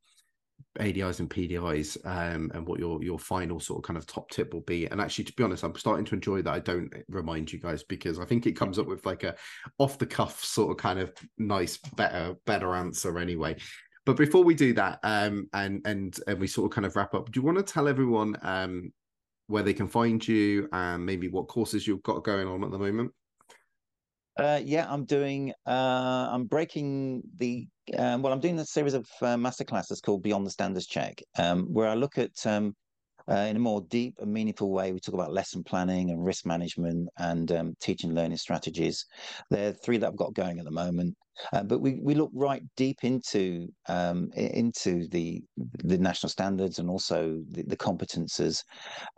ADIs and PDIs um, and what your your final sort of kind of top tip will be. And actually, to be honest, I'm starting to enjoy that I don't remind you guys because I think it comes up with like a off the cuff sort of kind of nice, better, better answer anyway. But before we do that, um, and and and we sort of kind of wrap up, do you want to tell everyone um where they can find you and maybe what courses you've got going on at the moment? Uh, yeah, I'm doing. Uh, I'm breaking the. Um, well, I'm doing a series of uh, masterclasses called Beyond the Standards Check, um, where I look at um, uh, in a more deep and meaningful way. We talk about lesson planning and risk management and um, teaching learning strategies. They're three that I've got going at the moment. Uh, but we, we look right deep into um, into the the national standards and also the, the competences,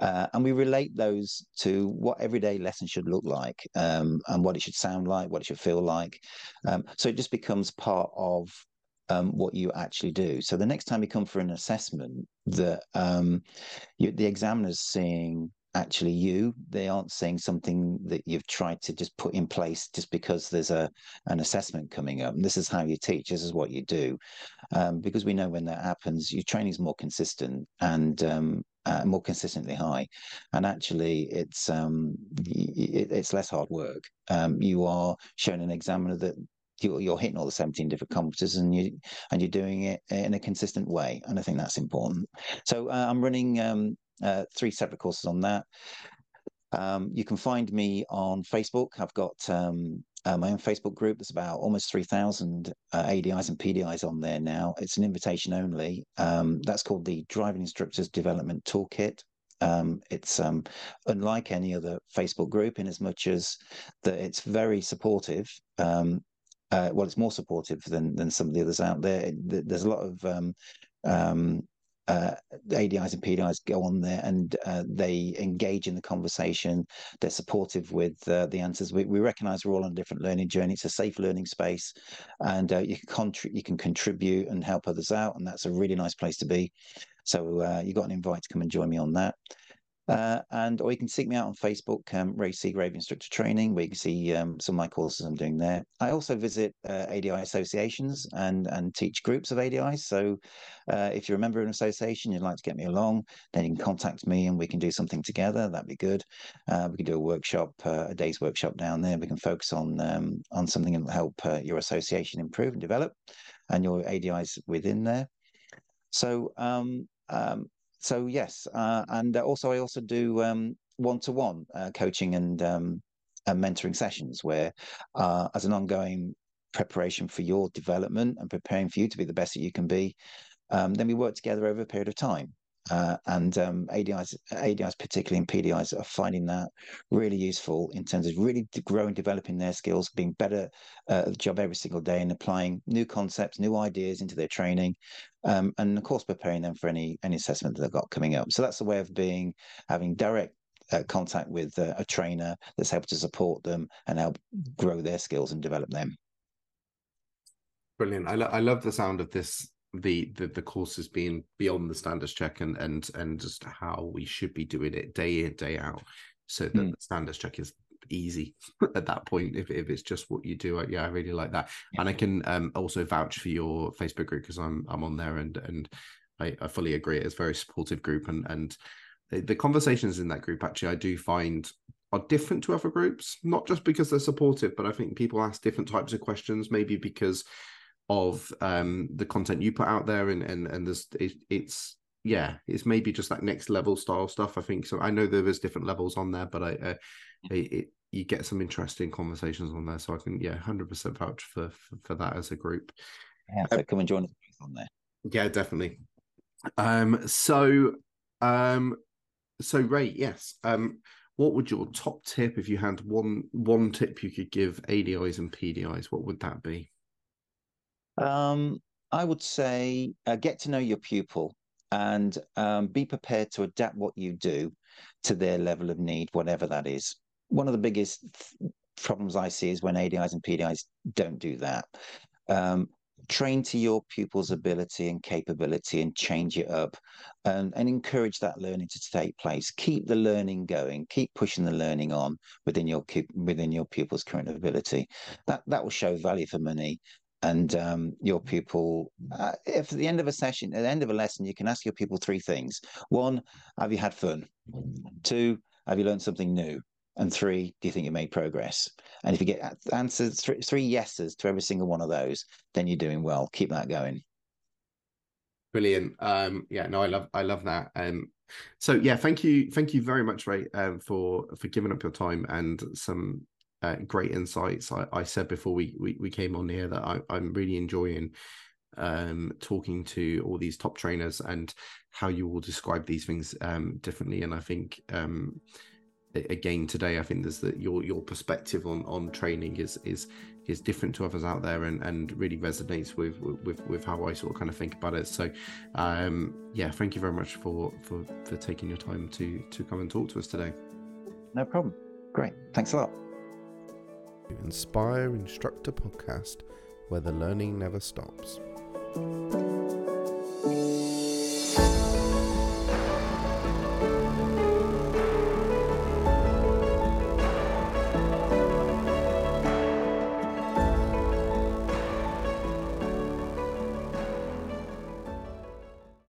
uh, and we relate those to what everyday lessons should look like um, and what it should sound like, what it should feel like. Um, so it just becomes part of um, what you actually do. So the next time you come for an assessment, that um, the examiner's seeing actually you. They aren't saying something that you've tried to just put in place just because there's a an assessment coming up. And this is how you teach. This is what you do, um, because we know when that happens, your training is more consistent and um, uh, more consistently high, and actually it's um, it, it's less hard work. Um, you are showing an examiner that you're, hitting all the 17 different competences and you and you're doing it in a consistent way and i think that's important so uh, i'm running um, uh, three separate courses on that. Um, you can find me on facebook. I've got um, uh, my own facebook group. There's about almost 3000 uh, adis and pdis on there now. It's an invitation only. Um, that's called the driving instructors development toolkit. Um, it's um, unlike any other Facebook group in as much as that it's very supportive. Um, uh, well, it's more supportive than than some of the others out there. There's a lot of um, um, uh, ADIs and PDIs go on there and uh, they engage in the conversation. They're supportive with uh, the answers. We, we recognize we're all on a different learning journey. It's a safe learning space, and uh, you can contri- you can contribute and help others out, and that's a really nice place to be. So uh, you got an invite to come and join me on that. Uh, and or you can seek me out on Facebook, um, Ray Seagrave Instructor Training, where you can see um, some of my courses I'm doing there. I also visit uh, ADI associations and and teach groups of ADIs. So uh, if you're a member of an association, you'd like to get me along, then you can contact me and we can do something together. That'd be good. Uh, we can do a workshop, uh, a day's workshop down there. We can focus on um, on something that will help uh, your association improve and develop, and your ADIs within there. So um, um, so yes, uh, and also I also do one to one coaching and, um, and mentoring sessions where, uh, as an ongoing preparation for your development and preparing for you to be the best that you can be, um, then we work together over a period of time. Uh, and um, ADIs, ADIs, particularly in PDIs, are finding that really useful in terms of really growing, developing their skills, being better uh, at the job every single day, and applying new concepts, new ideas into their training, um, and of course preparing them for any any assessment that they've got coming up. So that's a way of being having direct uh, contact with uh, a trainer that's able to support them and help grow their skills and develop them. Brilliant. I, lo- I love the sound of this the the, the courses being beyond the standards check and and and just how we should be doing it day in day out so that mm. the standards check is easy at that point if, if it's just what you do yeah i really like that yeah. and i can um, also vouch for your facebook group because i'm i'm on there and and I, I fully agree it's a very supportive group and and the, the conversations in that group actually i do find are different to other groups not just because they're supportive but i think people ask different types of questions maybe because of um, the content you put out there, and and and there's it, it's yeah, it's maybe just that next level style stuff. I think so. I know there is different levels on there, but I, uh, it, it, you get some interesting conversations on there. So I can yeah, hundred percent vouch for, for, for that as a group. Yeah, so come and join us on there. Yeah, definitely. Um, so um, so Ray, yes. Um, what would your top tip if you had one one tip you could give ADIs and PDIs? What would that be? Um, I would say uh, get to know your pupil and um, be prepared to adapt what you do to their level of need, whatever that is. One of the biggest th- problems I see is when ADIs and PDIs don't do that. Um, train to your pupil's ability and capability and change it up and, and encourage that learning to take place keep the learning going keep pushing the learning on within your within your pupil's current ability that that will show value for money and um, your pupil uh, if at the end of a session at the end of a lesson you can ask your pupil three things. One have you had fun? Two have you learned something new? And three do you think you made progress? And if you get answers three, three yeses to every single one of those then you're doing well. Keep that going. Brilliant. Um yeah no i love i love that. Um so yeah thank you thank you very much ray um, for for giving up your time and some uh, great insights. I, I, said before we, we, we came on here that I, am really enjoying um, talking to all these top trainers and how you all describe these things um, differently. And I think um, again today, I think there's that your your perspective on on training is is is different to others out there and and really resonates with with with how I sort of kind of think about it. So um, yeah, thank you very much for for for taking your time to to come and talk to us today. No problem. Great. Thanks a lot. Inspire Instructor Podcast, where the learning never stops.